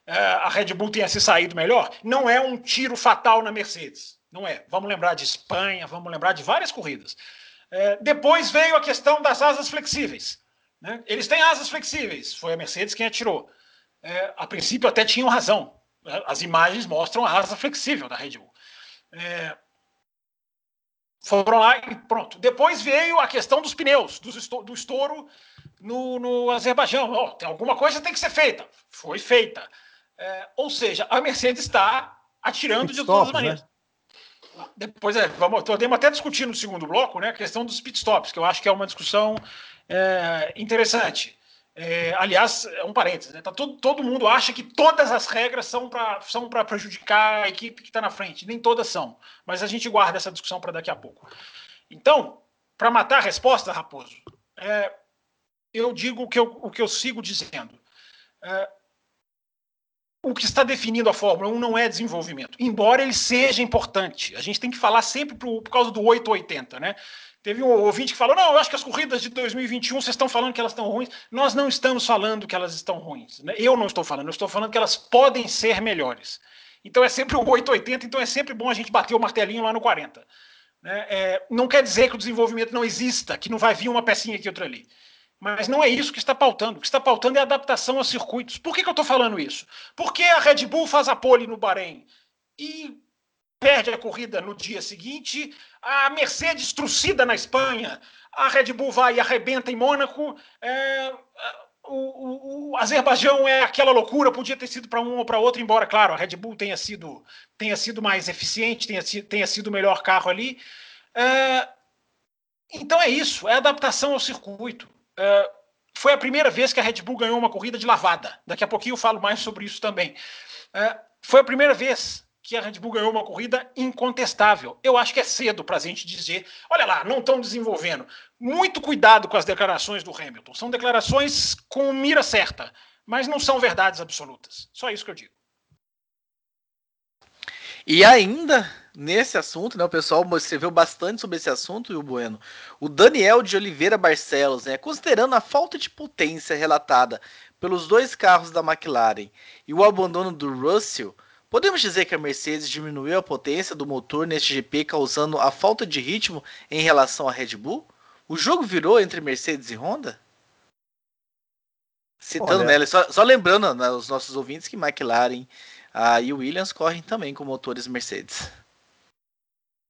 a Red Bull tenha se saído melhor, não é um tiro fatal na Mercedes. Não é. Vamos lembrar de Espanha, vamos lembrar de várias corridas. É, depois veio a questão das asas flexíveis. Né? Eles têm asas flexíveis, foi a Mercedes quem atirou. É, a princípio até tinham razão. As imagens mostram a asa flexível da Red Bull. É, foram lá e pronto. Depois veio a questão dos pneus, do estouro no, no Azerbaijão. Oh, tem alguma coisa tem que ser feita. Foi feita. É, ou seja, a Mercedes está atirando pit de todas as maneiras. Né? Depois, é, vamos, podemos até discutir no segundo bloco né, a questão dos pitstops, que eu acho que é uma discussão é, interessante. É, aliás, é um parênteses, né? Tá todo, todo mundo acha que todas as regras são para são prejudicar a equipe que está na frente. Nem todas são. Mas a gente guarda essa discussão para daqui a pouco. Então, para matar a resposta, Raposo, é, eu digo o que eu, o que eu sigo dizendo. É, o que está definindo a Fórmula 1 não é desenvolvimento, embora ele seja importante. A gente tem que falar sempre por, por causa do 880, né? Teve um ouvinte que falou: não, eu acho que as corridas de 2021 vocês estão falando que elas estão ruins. Nós não estamos falando que elas estão ruins. Né? Eu não estou falando, eu estou falando que elas podem ser melhores. Então é sempre o 880, então é sempre bom a gente bater o martelinho lá no 40. Né? É, não quer dizer que o desenvolvimento não exista, que não vai vir uma pecinha aqui outra ali. Mas não é isso que está pautando. O que está pautando é a adaptação aos circuitos. Por que, que eu estou falando isso? Porque a Red Bull faz a pole no Bahrein e perde a corrida no dia seguinte, a Mercedes trucida na Espanha, a Red Bull vai e arrebenta em Mônaco, é, o, o, o, Azerbaijão é aquela loucura, podia ter sido para um ou para outro, embora, claro, a Red Bull tenha sido, tenha sido mais eficiente, tenha, tenha sido o melhor carro ali. É, então é isso, é adaptação ao circuito. Uh, foi a primeira vez que a Red Bull ganhou uma corrida de lavada. Daqui a pouquinho eu falo mais sobre isso também. Uh, foi a primeira vez que a Red Bull ganhou uma corrida incontestável. Eu acho que é cedo para a gente dizer, olha lá, não estão desenvolvendo. Muito cuidado com as declarações do Hamilton. São declarações com mira certa, mas não são verdades absolutas. Só isso que eu digo. E ainda nesse assunto, né? O pessoal escreveu bastante sobre esse assunto, e o Bueno. O Daniel de Oliveira Barcelos, né? Considerando a falta de potência relatada pelos dois carros da McLaren e o abandono do Russell, podemos dizer que a Mercedes diminuiu a potência do motor neste GP, causando a falta de ritmo em relação à Red Bull? O jogo virou entre Mercedes e Honda? Citando Olha... só, só, lembrando né, os nossos ouvintes que McLaren ah, e Williams correm também com motores Mercedes.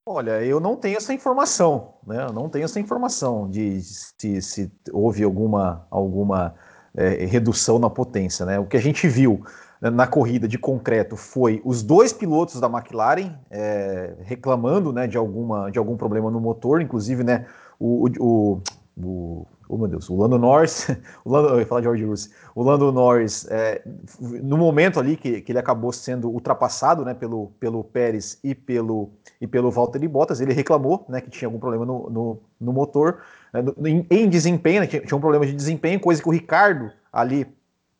Olha, eu não tenho essa informação, né? Eu não tenho essa informação de se, se houve alguma, alguma é, redução na potência, né? O que a gente viu né, na corrida de concreto foi os dois pilotos da McLaren é, reclamando, né, de alguma, de algum problema no motor, inclusive, né, o, o, o oh meu Deus, o Lando Norris, *laughs* o Lando, eu ia falar de George Russell, o Lando Norris, é, no momento ali que, que ele acabou sendo ultrapassado, né, pelo, pelo Pérez e pelo, e pelo Valtteri Bottas, ele reclamou, né, que tinha algum problema no, no, no motor, né, em, em, desempenho, né, tinha, tinha um problema de desempenho, coisa que o Ricardo, ali,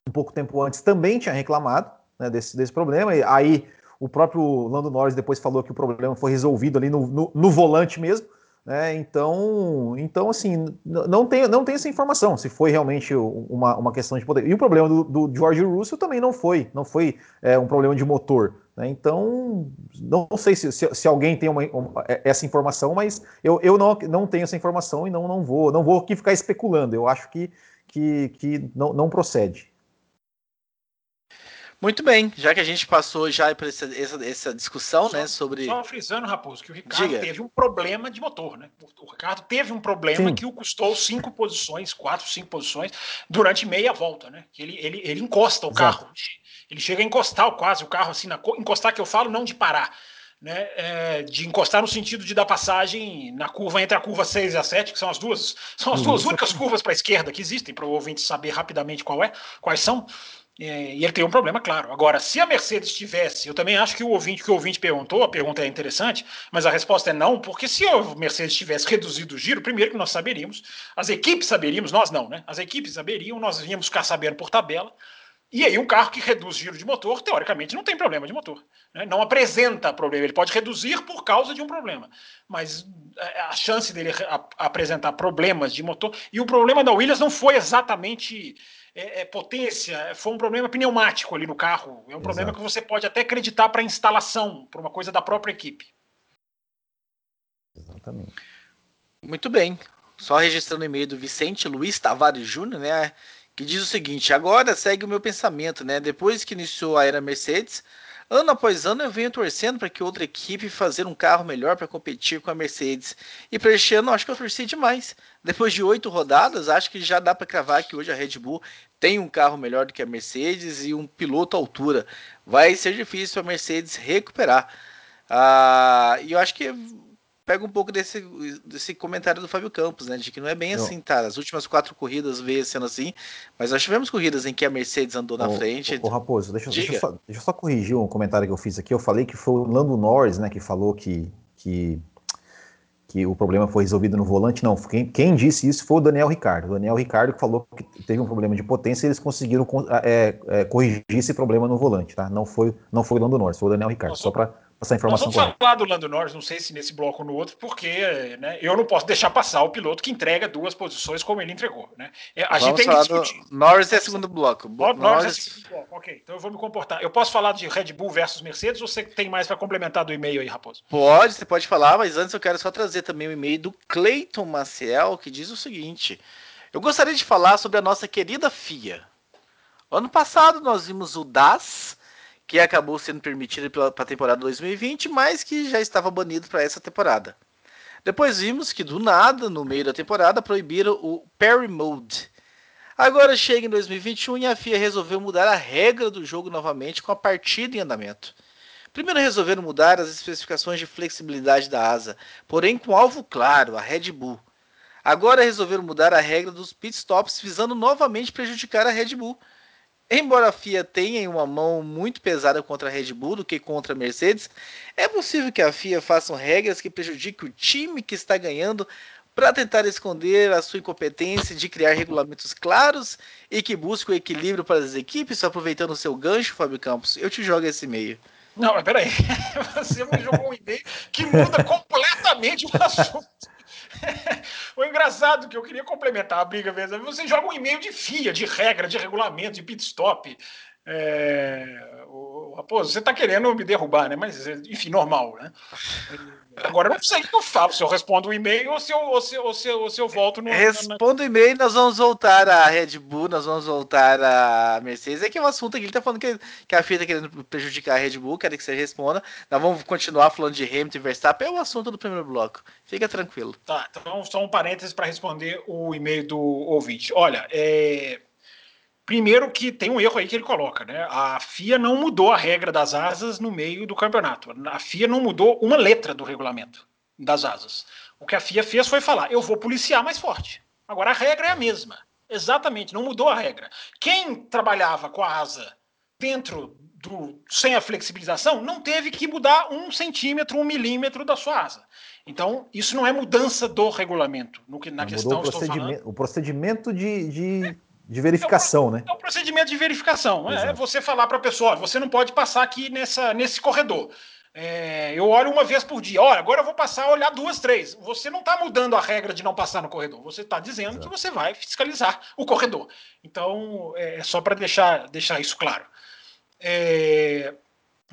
um pouco tempo antes, também tinha reclamado, né, desse, desse problema, e aí o próprio Lando Norris depois falou que o problema foi resolvido ali no, no, no volante mesmo, né? Então, então, assim, não tem, não tem essa informação se foi realmente uma, uma questão de poder. E o problema do, do George Russell também não foi, não foi é, um problema de motor. Né? Então, não sei se, se, se alguém tem uma, uma, é, essa informação, mas eu, eu não, não tenho essa informação e não, não vou não vou aqui ficar especulando. Eu acho que, que, que não, não procede. Muito bem, já que a gente passou já por essa, essa, essa discussão, só, né, sobre... Só frisando, Raposo, que o Ricardo Diga. teve um problema de motor, né? O Ricardo teve um problema Sim. que o custou cinco posições, quatro, cinco posições, durante meia volta, né? Ele, ele, ele encosta o Exato. carro, ele chega a encostar quase o carro, assim, na, encostar que eu falo, não de parar, né, é, de encostar no sentido de dar passagem na curva entre a curva 6 e a 7, que são as duas, são as duas únicas curvas para a esquerda que existem, para o ouvinte saber rapidamente qual é, quais são. É, e ele tem um problema, claro. Agora, se a Mercedes tivesse, eu também acho que o ouvinte que o ouvinte perguntou, a pergunta é interessante, mas a resposta é não, porque se a Mercedes tivesse reduzido o giro, primeiro que nós saberíamos, as equipes saberíamos, nós não, né? As equipes saberiam, nós íamos ficar sabendo por tabela. E aí, um carro que reduz giro de motor, teoricamente, não tem problema de motor. Né? Não apresenta problema. Ele pode reduzir por causa de um problema. Mas é, a chance dele apresentar problemas de motor. E o problema da Williams não foi exatamente é, é, potência, foi um problema pneumático ali no carro. É um Exato. problema que você pode até acreditar para instalação, para uma coisa da própria equipe. Exatamente. Muito bem. Só registrando o e-mail do Vicente Luiz Tavares Júnior, né? Que diz o seguinte: agora segue o meu pensamento, né? Depois que iniciou a era Mercedes, Ano após ano eu venho torcendo para que outra equipe fazer um carro melhor para competir com a Mercedes. E para este ano acho que eu torci demais. Depois de oito rodadas, acho que já dá para cravar que hoje a Red Bull tem um carro melhor do que a Mercedes e um piloto à altura. Vai ser difícil a Mercedes recuperar. Ah, e eu acho que pega um pouco desse, desse comentário do Fábio Campos, né? De que não é bem assim, tá? As últimas quatro corridas veio sendo assim, mas nós tivemos corridas em que a Mercedes andou na frente. Ô, Raposo, deixa, deixa, eu só, deixa, eu só, corrigir um comentário que eu fiz aqui. Eu falei que foi o Lando Norris, né, que falou que, que, que o problema foi resolvido no volante. Não, quem, quem disse isso foi o Daniel Ricardo. O Daniel Ricardo que falou que teve um problema de potência e eles conseguiram é, é, corrigir esse problema no volante, tá? Não foi, não foi o Lando Norris, foi o Daniel Ricardo. Nossa, só para essa informação. Nós vamos falar do Lando Norris, não sei se nesse bloco ou no outro, porque né, eu não posso deixar passar o piloto que entrega duas posições como ele entregou. Né? É, a vamos gente tem que discutir. Norris é segundo bloco. Norris, Norris é segundo bloco, ok. Então eu vou me comportar. Eu posso falar de Red Bull versus Mercedes ou você tem mais para complementar do e-mail aí, Raposo? Pode, você pode falar, mas antes eu quero só trazer também o e-mail do Cleiton Maciel, que diz o seguinte. Eu gostaria de falar sobre a nossa querida FIA. Ano passado nós vimos o DAS que acabou sendo permitido para a temporada 2020, mas que já estava banido para essa temporada. Depois vimos que do nada, no meio da temporada, proibiram o Parry Mode. Agora chega em 2021 e a FIA resolveu mudar a regra do jogo novamente com a partida em andamento. Primeiro resolveram mudar as especificações de flexibilidade da asa, porém com alvo claro, a Red Bull. Agora resolveram mudar a regra dos pitstops visando novamente prejudicar a Red Bull, Embora a FIA tenha uma mão muito pesada contra a Red Bull do que contra a Mercedes, é possível que a FIA faça regras que prejudiquem o time que está ganhando para tentar esconder a sua incompetência de criar regulamentos claros e que busque o equilíbrio para as equipes, aproveitando o seu gancho, Fábio Campos. Eu te jogo esse meio. Não, mas peraí. *laughs* Você me jogou um e-mail que muda completamente o assunto. O engraçado que eu queria complementar a briga. Você joga um e-mail de FIA, de regra, de regulamento, de pit stop. É, o, Raposo, você está querendo me derrubar, né? Mas, enfim, normal, né? Agora eu não sei o que eu falo, se eu respondo o e-mail ou se eu, ou se, ou se, ou se eu volto no. Responda o e-mail, nós vamos voltar a Red Bull, nós vamos voltar a Mercedes. É que é um assunto aqui, ele tá falando que, que a FIA tá querendo prejudicar a Red Bull, quero que você responda. Nós vamos continuar falando de Hamilton e Verstappen, é o assunto do primeiro bloco. Fica tranquilo. Tá, então só um parênteses para responder o e-mail do ouvinte. Olha, é. Primeiro que tem um erro aí que ele coloca, né? A FIA não mudou a regra das asas no meio do campeonato. A FIA não mudou uma letra do regulamento das asas. O que a FIA fez foi falar: eu vou policiar mais forte. Agora a regra é a mesma. Exatamente, não mudou a regra. Quem trabalhava com a asa dentro do sem a flexibilização não teve que mudar um centímetro, um milímetro da sua asa. Então, isso não é mudança do regulamento. No que, na questão, o procedimento, o procedimento de, de de verificação, é né? É um procedimento de verificação. É Exato. É você falar para a pessoa: você não pode passar aqui nessa, nesse corredor. É, eu olho uma vez por dia. Olha, agora eu vou passar a olhar duas, três. Você não está mudando a regra de não passar no corredor. Você está dizendo Exato. que você vai fiscalizar o corredor. Então, é, é só para deixar, deixar isso claro. É,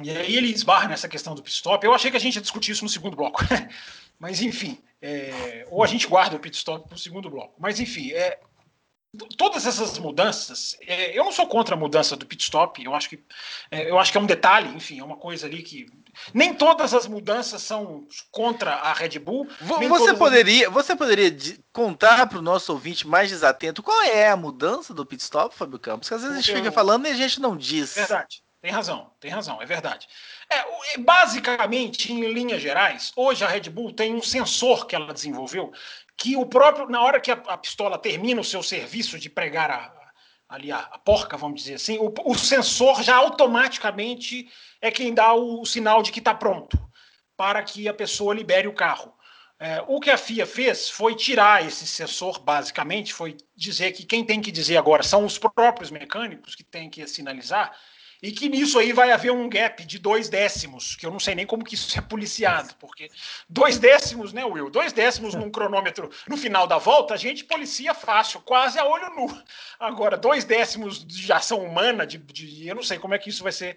e aí ele esbarra nessa questão do pit stop. Eu achei que a gente ia discutir isso no segundo bloco. *laughs* Mas, enfim. É, ou a gente guarda o pit stop para o segundo bloco. Mas, enfim, é, todas essas mudanças, é, eu não sou contra a mudança do pit stop, eu acho que é, eu acho que é um detalhe, enfim, é uma coisa ali que nem todas as mudanças são contra a Red Bull. Você poderia, as... você poderia contar para o nosso ouvinte mais desatento qual é a mudança do pit stop, Fábio Campos? Porque às vezes a gente fica falando e a gente não diz. Verdade. Tem razão, tem razão, é verdade. É, basicamente, em linhas gerais, hoje a Red Bull tem um sensor que ela desenvolveu que o próprio, na hora que a, a pistola termina o seu serviço de pregar a, ali a, a, porca, vamos dizer assim, o, o, sensor já automaticamente é quem dá o, o sinal de que está pronto para que a pessoa libere o carro. É, o que a FIA fez foi tirar esse sensor, basicamente, foi dizer que quem tem que dizer agora são os próprios mecânicos que têm que sinalizar, e que nisso aí vai haver um gap de dois décimos, que eu não sei nem como que isso é policiado, porque dois décimos, né, Will? Dois décimos num cronômetro no final da volta, a gente policia fácil, quase a olho nu. Agora, dois décimos de ação humana, de, de eu não sei como é que isso vai ser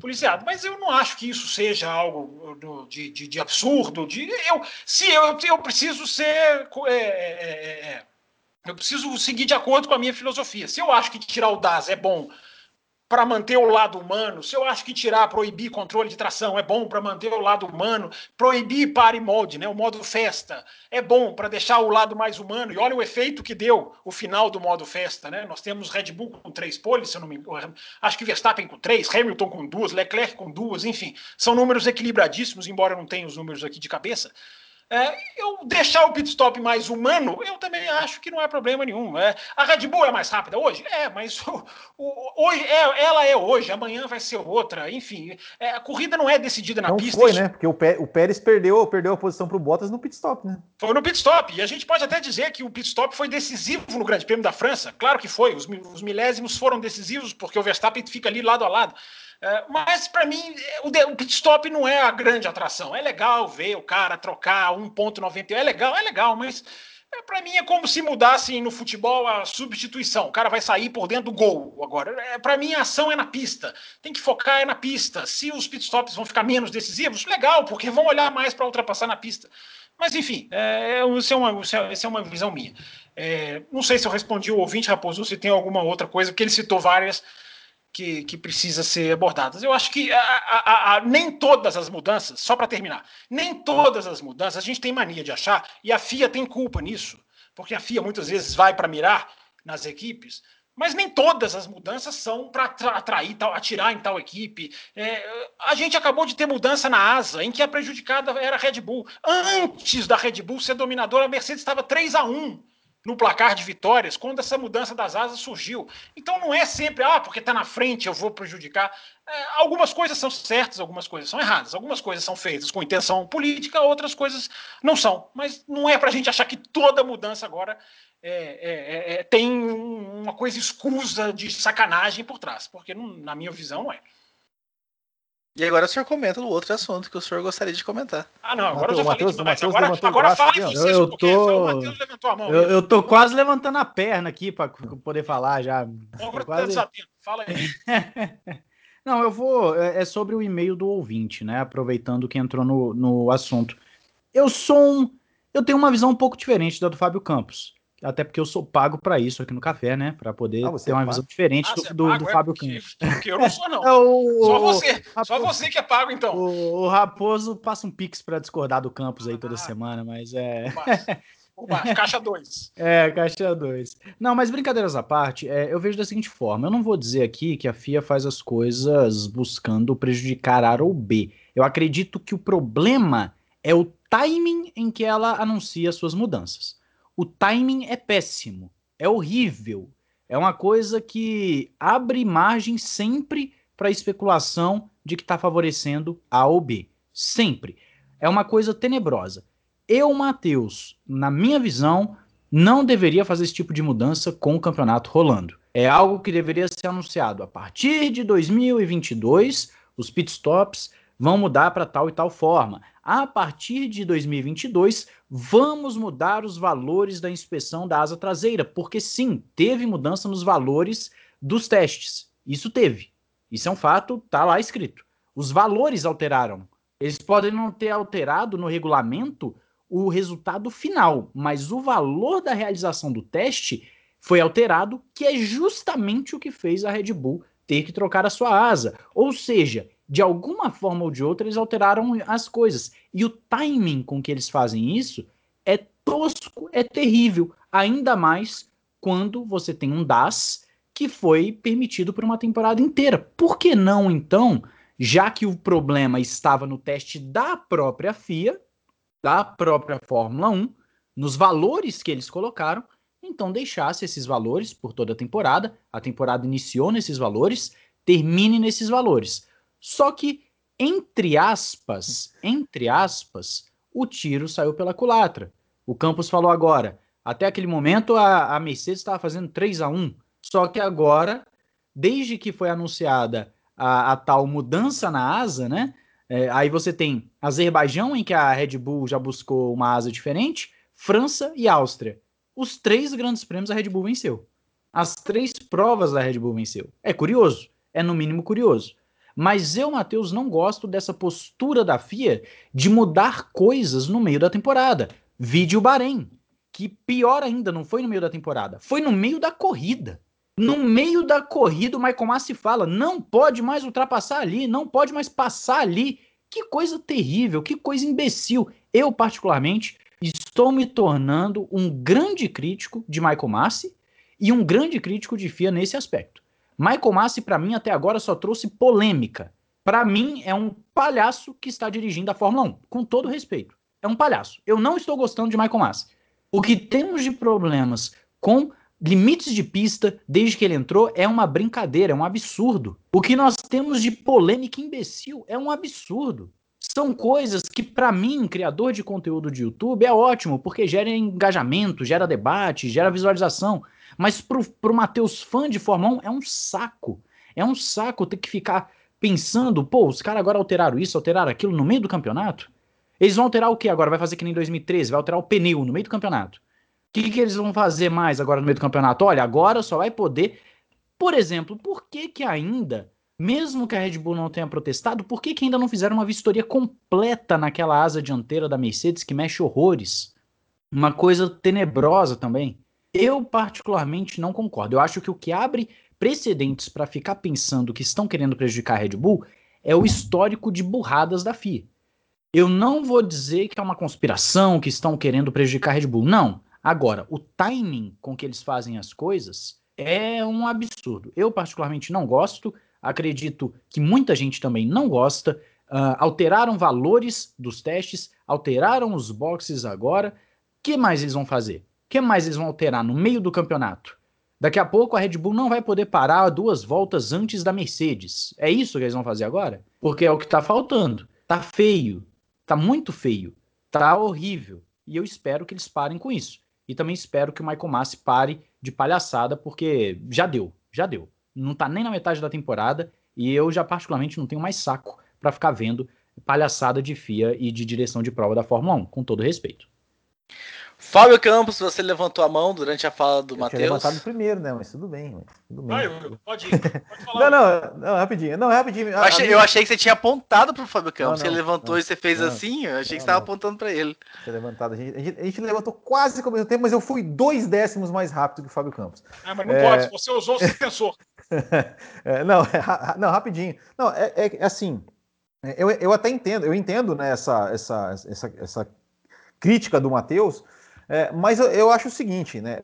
policiado, mas eu não acho que isso seja algo de, de, de absurdo. De, eu, se eu, eu preciso ser. É, é, é, é, eu preciso seguir de acordo com a minha filosofia. Se eu acho que tirar o DAS é bom para manter o lado humano, se eu acho que tirar, proibir controle de tração é bom para manter o lado humano, proibir pare mode, né, o modo festa, é bom para deixar o lado mais humano. E olha o efeito que deu o final do modo festa, né? Nós temos Red Bull com três poles, se eu não me engano, acho que Verstappen com três, Hamilton com duas, Leclerc com duas, enfim, são números equilibradíssimos, embora eu não tenha os números aqui de cabeça. É, eu deixar o pit stop mais humano, eu também acho que não é problema nenhum. É, a Red Bull é mais rápida hoje? É, mas o, o, hoje é, ela é hoje, amanhã vai ser outra. Enfim, é, a corrida não é decidida na não pista. Foi, né? Porque o, o Pérez perdeu, perdeu a posição para o Bottas no pit stop, né? Foi no pit stop. E a gente pode até dizer que o pit stop foi decisivo no Grande Prêmio da França. Claro que foi. Os, os milésimos foram decisivos porque o Verstappen fica ali lado a lado. É, mas para mim, o, o pit stop não é a grande atração. É legal ver o cara trocar 1,91. É legal, é legal, mas é, para mim é como se mudasse no futebol a substituição. O cara vai sair por dentro do gol. Agora, é, para mim a ação é na pista. Tem que focar é na pista. Se os pitstops vão ficar menos decisivos, legal, porque vão olhar mais para ultrapassar na pista. Mas enfim, é, isso, é uma, isso é uma visão minha. É, não sei se eu respondi o ouvinte, Raposo, se tem alguma outra coisa, porque ele citou várias que, que precisa ser abordadas. Eu acho que a, a, a, nem todas as mudanças, só para terminar, nem todas as mudanças, a gente tem mania de achar, e a FIA tem culpa nisso, porque a FIA muitas vezes vai para mirar nas equipes, mas nem todas as mudanças são para atrair, tal, atirar em tal equipe. É, a gente acabou de ter mudança na asa, em que a prejudicada era a Red Bull. Antes da Red Bull ser dominadora, a Mercedes estava 3 a 1 no placar de vitórias quando essa mudança das asas surgiu. Então não é sempre, ah, porque está na frente eu vou prejudicar. É, algumas coisas são certas, algumas coisas são erradas, algumas coisas são feitas com intenção política, outras coisas não são. Mas não é para a gente achar que toda mudança agora é, é, é, é, tem uma coisa escusa de sacanagem por trás, porque não, na minha visão não é. E agora o senhor comenta no outro assunto que o senhor gostaria de comentar. Ah, não, agora eu já Mateus- falei Mateus- demais. Mateus Agora, levantou agora fala ó. vocês, Eu porque tô- só o Matheus levantou a mão. Eu, eu tô quase levantando a perna aqui pra poder falar já. Tô Tô quase... quase- Fala aí. *laughs* Não, eu vou. É é sobre o e-mail do ouvinte, né? Aproveitando que entrou no, no assunto. Eu sou um. Eu tenho uma visão um pouco diferente da do Fábio Campos. Até porque eu sou pago pra isso aqui no café, né? Pra poder Ah, ter é uma pago? visão diferente Ah, do, é do- pago, do é? Fábio Campos. *laughs* Porque eu não sou, não. *laughs* É o- Só você. Só Raposo- você que é pago, então. O, o Raposo passa um pix pra discordar do Campos aí toda Ah. semana, mas é. Por *laughs* baixo, caixa 2. É, caixa 2. Não, mas brincadeiras à parte, é, eu vejo da seguinte forma: eu não vou dizer aqui que a FIA faz as coisas buscando prejudicar A ou B. Eu acredito que o problema é o timing em que ela anuncia suas mudanças. O timing é péssimo, é horrível. É uma coisa que abre margem sempre para especulação de que está favorecendo A ou B. Sempre. É uma coisa tenebrosa. Eu, Matheus, na minha visão, não deveria fazer esse tipo de mudança com o campeonato rolando. É algo que deveria ser anunciado a partir de 2022. Os pitstops vão mudar para tal e tal forma. A partir de 2022, vamos mudar os valores da inspeção da asa traseira, porque sim, teve mudança nos valores dos testes. Isso teve. Isso é um fato, tá lá escrito. Os valores alteraram. Eles podem não ter alterado no regulamento o resultado final, mas o valor da realização do teste foi alterado, que é justamente o que fez a Red Bull ter que trocar a sua asa. Ou seja, de alguma forma ou de outra, eles alteraram as coisas. E o timing com que eles fazem isso é tosco, é terrível. Ainda mais quando você tem um DAS que foi permitido por uma temporada inteira. Por que não, então, já que o problema estava no teste da própria FIA, da própria Fórmula 1, nos valores que eles colocaram, então deixasse esses valores por toda a temporada. A temporada iniciou nesses valores, termine nesses valores. Só que, entre aspas, entre aspas, o tiro saiu pela culatra. O Campos falou agora, até aquele momento a, a Mercedes estava fazendo 3 a 1 só que agora, desde que foi anunciada a, a tal mudança na asa, né? É, aí você tem Azerbaijão, em que a Red Bull já buscou uma asa diferente, França e Áustria. Os três grandes prêmios a Red Bull venceu. As três provas da Red Bull venceu. É curioso, é no mínimo curioso. Mas eu, Matheus, não gosto dessa postura da FIA de mudar coisas no meio da temporada. Vídeo Bahrein, que pior ainda, não foi no meio da temporada, foi no meio da corrida. No meio da corrida, o Michael Massi fala: não pode mais ultrapassar ali, não pode mais passar ali. Que coisa terrível, que coisa imbecil. Eu, particularmente, estou me tornando um grande crítico de Michael Massi e um grande crítico de FIA nesse aspecto. Michael Massi, para mim, até agora só trouxe polêmica. Para mim, é um palhaço que está dirigindo a Fórmula 1, com todo respeito. É um palhaço. Eu não estou gostando de Michael Massi. O que temos de problemas com limites de pista desde que ele entrou é uma brincadeira, é um absurdo. O que nós temos de polêmica imbecil é um absurdo. São coisas que, para mim, criador de conteúdo de YouTube, é ótimo, porque gera engajamento, gera debate, gera visualização. Mas pro, pro Matheus fã de Fórmula 1 é um saco. É um saco ter que ficar pensando, pô, os caras agora alteraram isso, alteraram aquilo no meio do campeonato. Eles vão alterar o que agora? Vai fazer que nem 2013, vai alterar o pneu no meio do campeonato. O que, que eles vão fazer mais agora no meio do campeonato? Olha, agora só vai poder. Por exemplo, por que que ainda, mesmo que a Red Bull não tenha protestado, por que que ainda não fizeram uma vistoria completa naquela asa dianteira da Mercedes que mexe horrores? Uma coisa tenebrosa também. Eu, particularmente, não concordo. Eu acho que o que abre precedentes para ficar pensando que estão querendo prejudicar a Red Bull é o histórico de burradas da FIA. Eu não vou dizer que é uma conspiração, que estão querendo prejudicar a Red Bull. Não. Agora, o timing com que eles fazem as coisas é um absurdo. Eu, particularmente, não gosto. Acredito que muita gente também não gosta. Uh, alteraram valores dos testes, alteraram os boxes agora. O que mais eles vão fazer? Que mais eles vão alterar no meio do campeonato? Daqui a pouco a Red Bull não vai poder parar duas voltas antes da Mercedes. É isso que eles vão fazer agora? Porque é o que tá faltando. Tá feio. Tá muito feio. Tá horrível. E eu espero que eles parem com isso. E também espero que o Michael Massi pare de palhaçada, porque já deu. Já deu. Não tá nem na metade da temporada. E eu já particularmente não tenho mais saco para ficar vendo palhaçada de FIA e de direção de prova da Fórmula 1, com todo respeito. Fábio Campos, você levantou a mão durante a fala do Matheus. levantado primeiro, né? Mas tudo bem, tudo bem. Vai, pode ir, *laughs* pode falar. não, não, não, rapidinho. Não, rapidinho. Eu achei, eu achei que você tinha apontado pro Fábio Campos. Não, não, você levantou e você fez assim, eu achei que você estava apontando para ele. levantado. A gente, a, gente, a gente, levantou quase com o mesmo tempo, mas eu fui dois décimos mais rápido que o Fábio Campos. Ah, mas não é... pode, você usou o suspensor. *laughs* é, não, é, não, rapidinho. Não, é, é, é assim. Eu, eu até entendo, eu entendo né, essa, essa, essa, essa crítica do Matheus, é, mas eu, eu, acho o seguinte, né?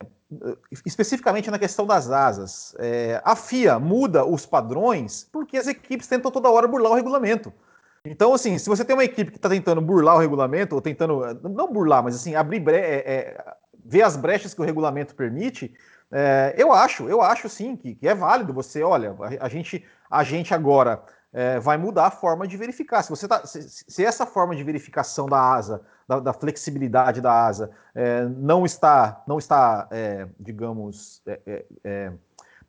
Especificamente na questão das asas, é, a FIA muda os padrões porque as equipes tentam toda hora burlar o regulamento. Então, assim, se você tem uma equipe que está tentando burlar o regulamento, ou tentando, não burlar, mas assim, abrir bre é, é, ver as brechas que o regulamento permite, é, eu acho, eu acho sim que, que, é válido você, olha, a, a gente, a gente agora é, vai mudar a forma de verificar. Se você tá, se, se essa forma de verificação da asa, da, da flexibilidade da asa, é, não está, não está, é, digamos, é, é, é,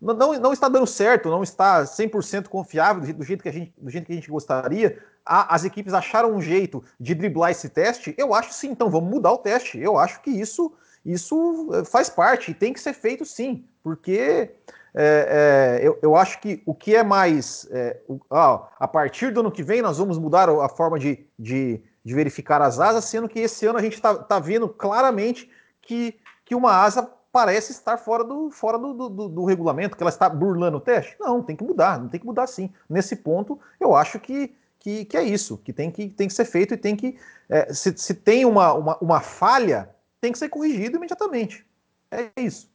não, não está dando certo, não está 100% confiável do jeito, que a gente, do jeito que a gente gostaria, a, as equipes acharam um jeito de driblar esse teste, eu acho sim, então vamos mudar o teste. Eu acho que isso, isso faz parte e tem que ser feito sim, porque é, é, eu, eu, acho que o que é mais. É, o, a partir do ano que vem, nós vamos mudar a forma de, de, de verificar as asas, sendo que esse ano a gente está tá vendo claramente que, que uma asa parece estar fora do, fora do, do, do, regulamento, que ela está burlando o teste. Não, tem que mudar, não tem que mudar sim. Nesse ponto, eu acho que, que, que é isso, que tem que, tem que ser feito e tem que. É, se, se tem uma, uma, uma falha, tem que ser corrigido imediatamente. É isso.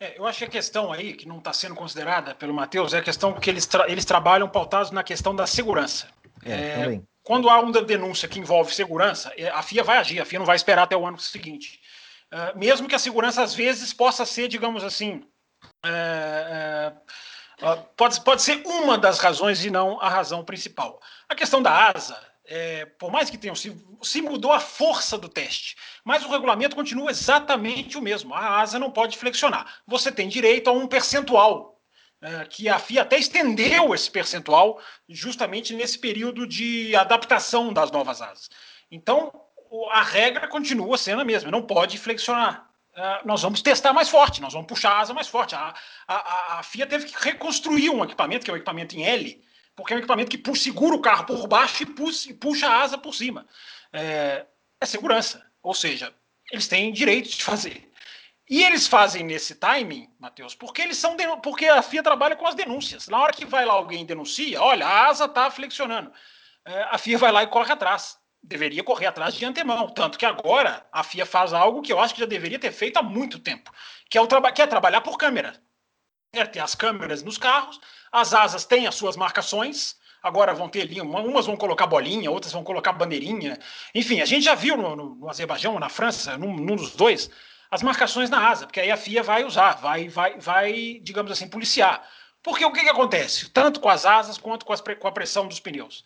É, eu acho que a questão aí, que não está sendo considerada pelo Matheus, é a questão que eles, tra eles trabalham pautados na questão da segurança. É, é, quando há uma denúncia que envolve segurança, é, a FIA vai agir, a FIA não vai esperar até o ano seguinte. Uh, mesmo que a segurança, às vezes, possa ser, digamos assim, uh, uh, pode, pode ser uma das razões e não a razão principal. A questão da asa, é, por mais que tenham se, se mudou a força do teste, mas o regulamento continua exatamente o mesmo. A asa não pode flexionar. Você tem direito a um percentual, é, que a FIA até estendeu esse percentual justamente nesse período de adaptação das novas asas. Então, a regra continua sendo a mesma, não pode flexionar. Uh, nós vamos testar mais forte, nós vamos puxar a asa mais forte. A, a, a FIA teve que reconstruir um equipamento, que é um equipamento em L, porque é um equipamento que segura o carro por baixo e puxa, puxa a asa por cima. É, é, segurança, ou seja, eles têm direito de fazer. E eles fazem nesse timing, Matheus, porque eles são porque a FIA trabalha com as denúncias. Na hora que vai lá alguém denuncia, olha, a asa está flexionando. É, a FIA vai lá e corre atrás. Deveria correr atrás de antemão. Tanto que agora a FIA faz algo que eu acho que já deveria ter feito há muito tempo, que é, o que é trabalhar por câmera. É ter as câmeras nos carros as asas têm as suas marcações, agora vão ter ali, umas vão colocar bolinha, outras vão colocar bandeirinha. Enfim, a gente já viu no, no, no Azerbaijão, na França, num, num, dos dois, as marcações na asa, porque aí a FIA vai usar, vai, vai, vai digamos assim, policiar. Porque o que, que acontece? Tanto com as asas quanto com, as, com a pressão dos pneus.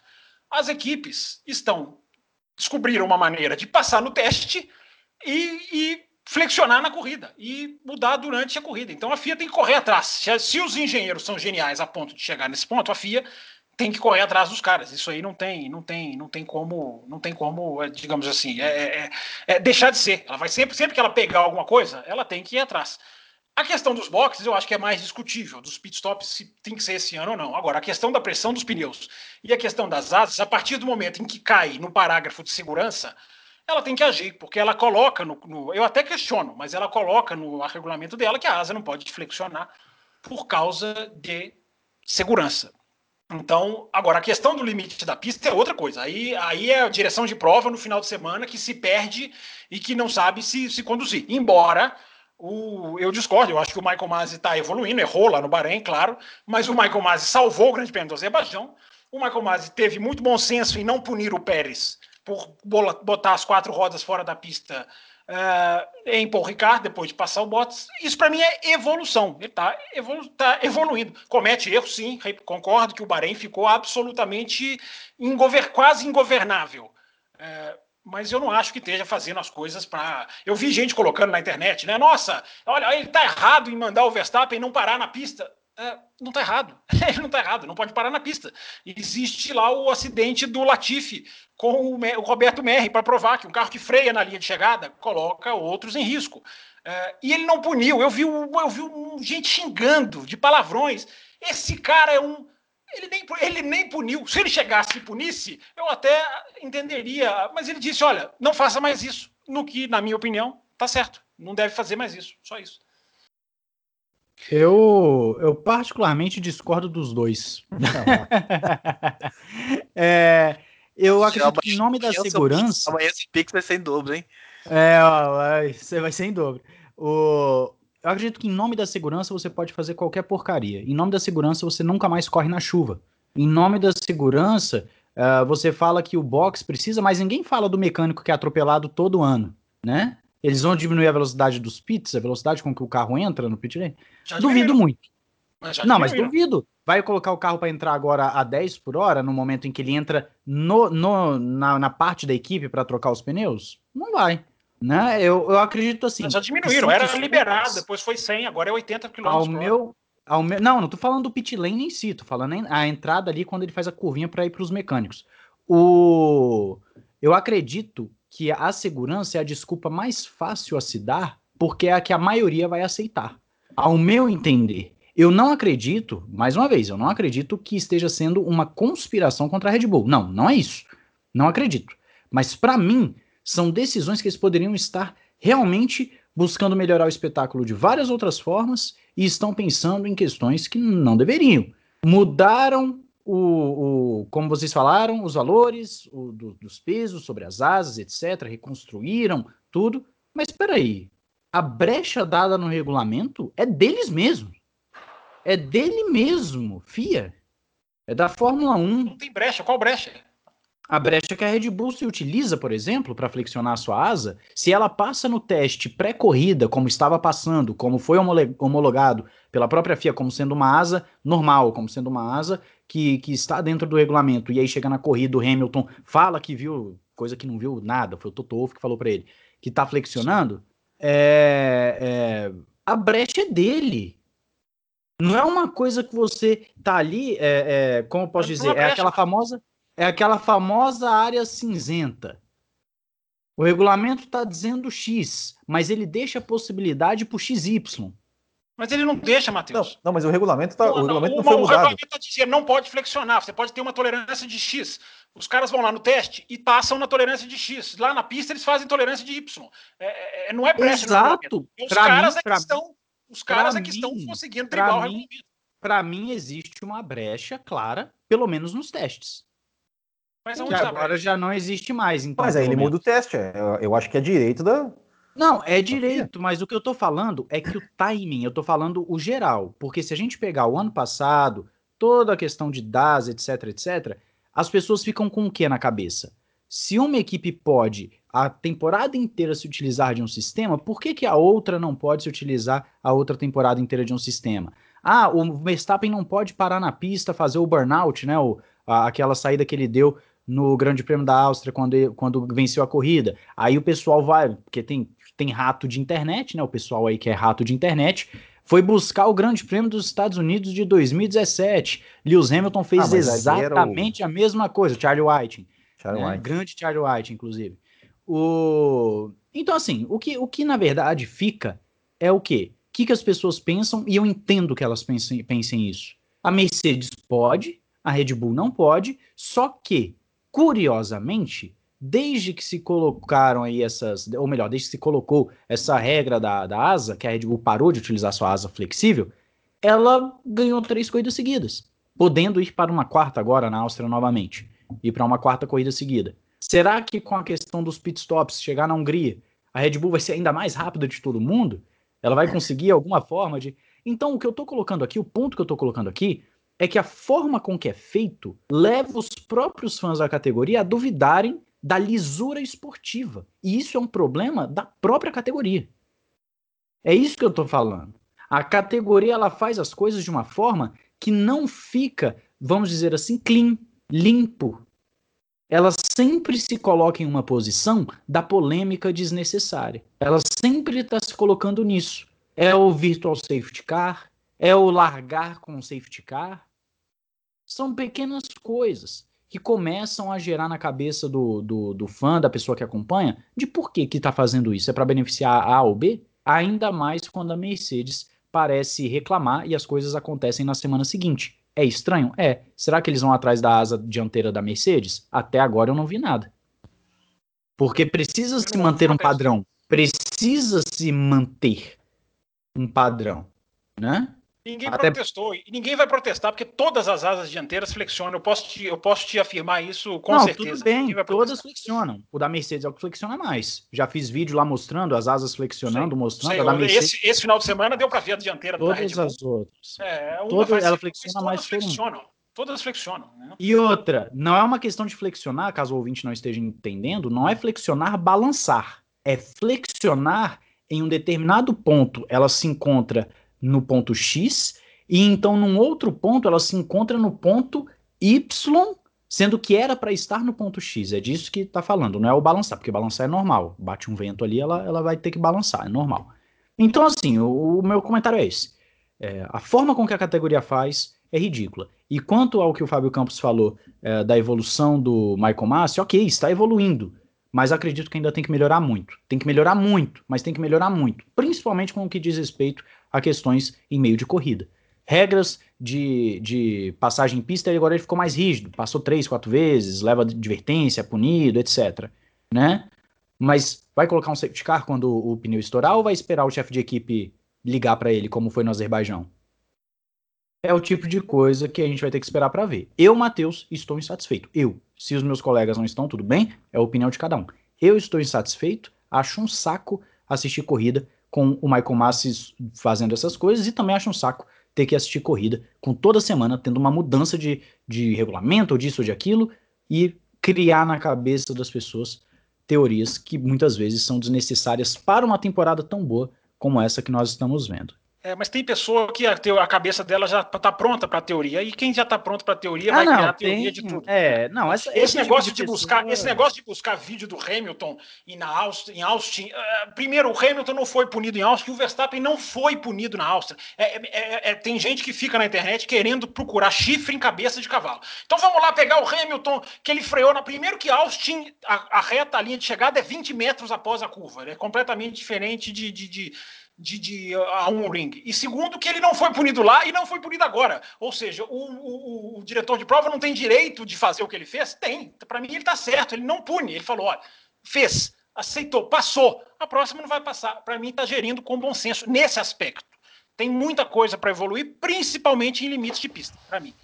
As equipes estão descobriram uma maneira de passar no teste e, e flexionar na corrida e mudar durante a corrida. Então a FIA tem que correr atrás. Se, se, os engenheiros são geniais a ponto de chegar nesse ponto, a FIA tem que correr atrás dos caras. Isso aí não tem, não tem, não tem como, não tem como, é, digamos assim, é, é, é, é deixar de ser. Ela vai sempre, sempre que ela pegar alguma coisa, ela tem que ir atrás. A questão dos boxes eu acho que é mais discutível, dos pitstops se tem que ser esse ano ou não. Agora, a questão da pressão dos pneus e a questão das asas, a partir do momento em que cai no parágrafo de segurança, ela tem que agir, porque ela coloca no, no, Eu até questiono, mas ela coloca no regulamento dela que a asa não pode flexionar por causa de segurança. Então, agora, a questão do limite da pista é outra coisa. Aí, aí é a direção de prova no final de semana que se perde e que não sabe se, se conduzir. Embora o, eu discordo, eu acho que o Michael Masi está evoluindo, errou lá no Bahrein, claro, mas o Michael Masi salvou o Grande Prêmio do Azerbaijão. O Michael Masi teve muito bom senso em não punir o Pérez por botar as quatro rodas fora da pista uh, em Paul Ricard, depois de passar o Bottas. Isso para mim é evolução. Ele está evolu tá evoluindo. Comete erros, sim. Concordo que o Bahrein ficou absolutamente ingover quase ingovernável. Uh, mas eu não acho que esteja fazendo as coisas para. Eu vi gente colocando na internet, né? Nossa, olha, ele está errado em mandar o Verstappen não parar na pista. É, não está errado. *laughs* Ele não está errado, não pode parar na pista. Existe lá o acidente do Latifi com o, Roberto Merri para provar que um carro que freia na linha de chegada coloca outros em risco. É, e ele não puniu. Eu vi, eu vi gente xingando de palavrões. Esse cara é um. Ele nem, ele nem puniu. Se ele chegasse e punisse, eu até entenderia. Mas ele disse: olha, não faça mais isso. No que, na minha opinião, tá certo. Não deve fazer mais isso. Só isso. Eu, eu particularmente discordo dos dois. *laughs* é, eu acredito que em nome da segurança. Amanhã esse Pix vai ser em dobro, hein? É, vai, você vai ser em dobro. O, eu acredito que em nome da segurança você pode fazer qualquer porcaria. Em nome da segurança você nunca mais corre na chuva. Em nome da segurança uh, você fala que o box precisa, mas ninguém fala do mecânico que é atropelado todo ano, né? Eles vão diminuir a velocidade dos pits, a velocidade com que o carro entra no pit lane? Já duvido muito. Mas não, mas duvido. Vai colocar o carro para entrar agora a 10 por hora, no momento em que ele entra no, no na, na parte da equipe para trocar os pneus? Não vai. Né? Eu, eu acredito assim. Mas já diminuíram, era liberado, depois foi 100, agora é 80 km ao meu, ao meu Não, não tô falando do pit lane em si, tô falando a entrada ali quando ele faz a curvinha para ir para os mecânicos. O... Eu acredito que a segurança é a desculpa mais fácil a se dar, porque é a que a maioria vai aceitar. Ao meu entender, eu não acredito, mais uma vez, eu não acredito que esteja sendo uma conspiração contra a Red Bull. Não, não é isso. Não acredito. Mas para mim, são decisões que eles poderiam estar realmente buscando melhorar o espetáculo de várias outras formas e estão pensando em questões que não deveriam. Mudaram o, o, como vocês falaram, os valores o, do, dos pesos sobre as asas, etc., reconstruíram tudo. Mas espera aí, a brecha dada no regulamento é deles mesmos. É dele mesmo, FIA. É da Fórmula 1. Não tem brecha, qual brecha? A brecha que a Red Bull se utiliza, por exemplo, para flexionar a sua asa, se ela passa no teste pré-corrida, como estava passando, como foi homologado pela própria FIA como sendo uma asa normal, como sendo uma asa que, que está dentro do regulamento, e aí chega na corrida, o Hamilton fala que viu, coisa que não viu nada, foi o Toto Wolff que falou para ele, que está flexionando, é, é, a brecha é dele. Não é uma coisa que você tá ali, é, é como eu posso dizer, é aquela famosa é aquela famosa área cinzenta. O regulamento está dizendo X, mas ele deixa a possibilidade para o XY. Mas ele não deixa, Matheus. Não, não, mas o regulamento, tá, o regulamento não, não foi mudado. O regulamento está dizendo não pode flexionar, você pode ter uma tolerância de X. Os caras vão lá no teste e passam na tolerância de X. Lá na pista eles fazem tolerância de Y. É, é, não é brecha. Exato. Os caras, mim, é que estão, os caras é que estão conseguindo driblar o regulamento. Para mim, existe uma brecha clara, pelo menos nos testes. Mas que agora já não existe mais. Então, mas aí ele muda o teste. É, eu, eu acho que é direito da. Não, é direito, mas o que eu tô falando é que o timing, eu tô falando o geral. Porque se a gente pegar o ano passado, toda a questão de DAS, etc, etc, as pessoas ficam com o que na cabeça? Se uma equipe pode a temporada inteira se utilizar de um sistema, por que, que a outra não pode se utilizar a outra temporada inteira de um sistema? Ah, o Verstappen não pode parar na pista, fazer o burnout, né? O, a, aquela saída que ele deu no Grande Prêmio da Áustria quando, quando venceu a corrida. Aí o pessoal vai, porque tem, tem rato de internet, né? O pessoal aí que é rato de internet, foi buscar o Grande Prêmio dos Estados Unidos de 2017. Lewis Hamilton fez ah, exatamente o... a mesma coisa, Charlie Whiting. Charlie né? White. Grande Charlie White, inclusive. O... Então, assim, o que, o que na verdade fica é o quê? O que, que as pessoas pensam, e eu entendo que elas pensem, pensem isso. A Mercedes pode, a Red Bull não pode, só que Curiosamente, desde que se colocaram aí essas, ou melhor, desde que se colocou essa regra da, da asa, que a Red Bull parou de utilizar sua asa flexível, ela ganhou três corridas seguidas, podendo ir para uma quarta agora na Áustria novamente, e para uma quarta corrida seguida. Será que com a questão dos pitstops, chegar na Hungria, a Red Bull vai ser ainda mais rápida de todo mundo? Ela vai conseguir alguma forma de. Então, o que eu estou colocando aqui, o ponto que eu estou colocando aqui, é que a forma com que é feito leva os próprios fãs da categoria a duvidarem da lisura esportiva. E isso é um problema da própria categoria. É isso que eu estou falando. A categoria ela faz as coisas de uma forma que não fica, vamos dizer assim, clean, limpo. Ela sempre se coloca em uma posição da polêmica desnecessária. Ela sempre está se colocando nisso. É o virtual safety car, É o largar com o safety car? São pequenas coisas que começam a gerar na cabeça do, do, do fã, da pessoa que acompanha, de por que que está fazendo isso. É para beneficiar A ou B? Ainda mais quando a Mercedes parece reclamar e as coisas acontecem na semana seguinte. É estranho? É. Será que eles vão atrás da asa dianteira da Mercedes? Até agora eu não vi nada. Porque precisa se manter um padrão. Precisa se manter um padrão, né? Ninguém Até... protestou. E ninguém vai protestar, porque todas as asas dianteiras flexionam. Eu posso te, eu posso te afirmar isso com Não, certeza. Tudo bem, todas flexionam. O da Mercedes é o que flexiona mais. Já fiz vídeo lá mostrando as asas flexionando, sei, mostrando. Sei, a da Mercedes... esse, esse, final de semana deu para ver a dianteira todas da Red Bull. as outras. É, uma todas, ela flexiona mais todas flexionam. Todas flexionam. Né? E outra, não é uma questão de flexionar, caso o ouvinte não esteja entendendo, não é flexionar balançar. É flexionar em um determinado ponto. Ela se encontra no ponto X e então, num outro ponto, ela se encontra no ponto Y, sendo que era para estar no ponto X. É disso que está falando, não é o balançar, porque balançar é normal. Bate um vento ali, ela, ela vai ter que balançar, é normal. Então, assim, o, o meu comentário é esse. É, a forma com que a categoria faz é ridícula. E quanto ao que o Fábio Campos falou é, da evolução do Michael Massi, ok, está evoluindo. Mas acredito que ainda tem que melhorar muito. Tem que melhorar muito, mas tem que melhorar muito. Principalmente com o que diz respeito a questões em meio de corrida regras de, de passagem em pista, e agora ele ficou mais rígido, passou três, quatro vezes, leva advertência, é punido, etc. Né? Mas vai colocar um safety car quando o, o pneu estourar ou vai esperar o chefe de equipe ligar para ele, como foi no Azerbaijão? É o tipo de coisa que a gente vai ter que esperar para ver. Eu, Matheus, estou insatisfeito. Eu. Se os meus colegas não estão, tudo bem, é a opinião de cada um. Eu estou insatisfeito, acho um saco assistir corrida com o Michael Massi fazendo essas coisas e também acho um saco ter que assistir corrida com toda semana tendo uma mudança de, de regulamento, ou disso ou de aquilo, e criar na cabeça das pessoas teorias que muitas vezes são desnecessárias para uma temporada tão boa como essa que nós estamos vendo. É, mas tem pessoa que a, a cabeça dela já está pronta para a teoria e quem já está pronto para a teoria ah, vai não, criar a teoria tem, de tudo. É, não, essa, esse, esse negócio tipo de, de buscar, esse negócio de buscar vídeo do Hamilton e na em Austin, uh, primeiro o Hamilton não foi punido em Austin, o Verstappen não foi punido na Áustria. É, é, é, é, tem gente que fica na internet querendo procurar chifre em cabeça de cavalo. Então vamos lá pegar o Hamilton que ele freou na primeiro que Austin a, a reta a linha de chegada é 20 metros após a curva, é completamente diferente de, de, de de, de a um ring. E segundo, que ele não foi punido lá e não foi punido agora. Ou seja, o, o, o diretor de prova não tem direito de fazer o que ele fez? Tem. Para mim, ele está certo. Ele não pune. Ele falou: olha, fez, aceitou, passou. A próxima não vai passar. Para mim, está gerindo com bom senso nesse aspecto. Tem muita coisa para evoluir, principalmente em limites de pista, para mim.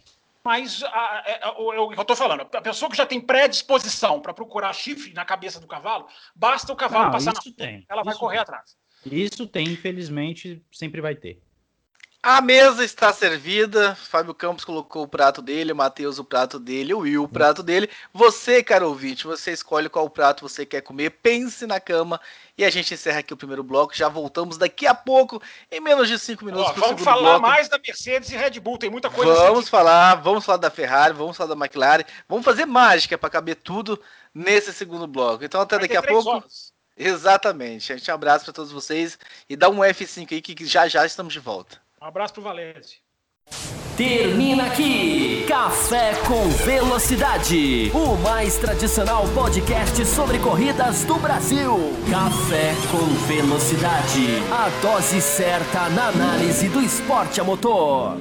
Mas a, a, a, eu, eu estou falando, a pessoa que já tem predisposição para procurar chifre na cabeça do cavalo, basta o cavalo não, passar na tem. ela vai correr tem. atrás. Isso tem, infelizmente, sempre vai ter. A mesa está servida. Fábio Campos colocou o prato dele, o Matheus o prato dele, o Will o prato dele. Você, caro ouvinte, você escolhe qual prato você quer comer. Pense na cama. E a gente encerra aqui o primeiro bloco. Já voltamos daqui a pouco, em menos de cinco minutos. Ó, vamos falar bloco. mais da Mercedes e Red Bull. Tem muita coisa. Vamos assim. falar, vamos falar da Ferrari, vamos falar da McLaren. Vamos fazer mágica para caber tudo nesse segundo bloco. Então até Vai daqui a pouco. Horas. Exatamente. A gente um abraço para todos vocês e dá um F5 aí que já já estamos de volta. Um abraço pro Valese. Termina aqui Café com Velocidade, o mais tradicional podcast sobre corridas do Brasil. Café com Velocidade, a dose certa na análise do esporte a motor.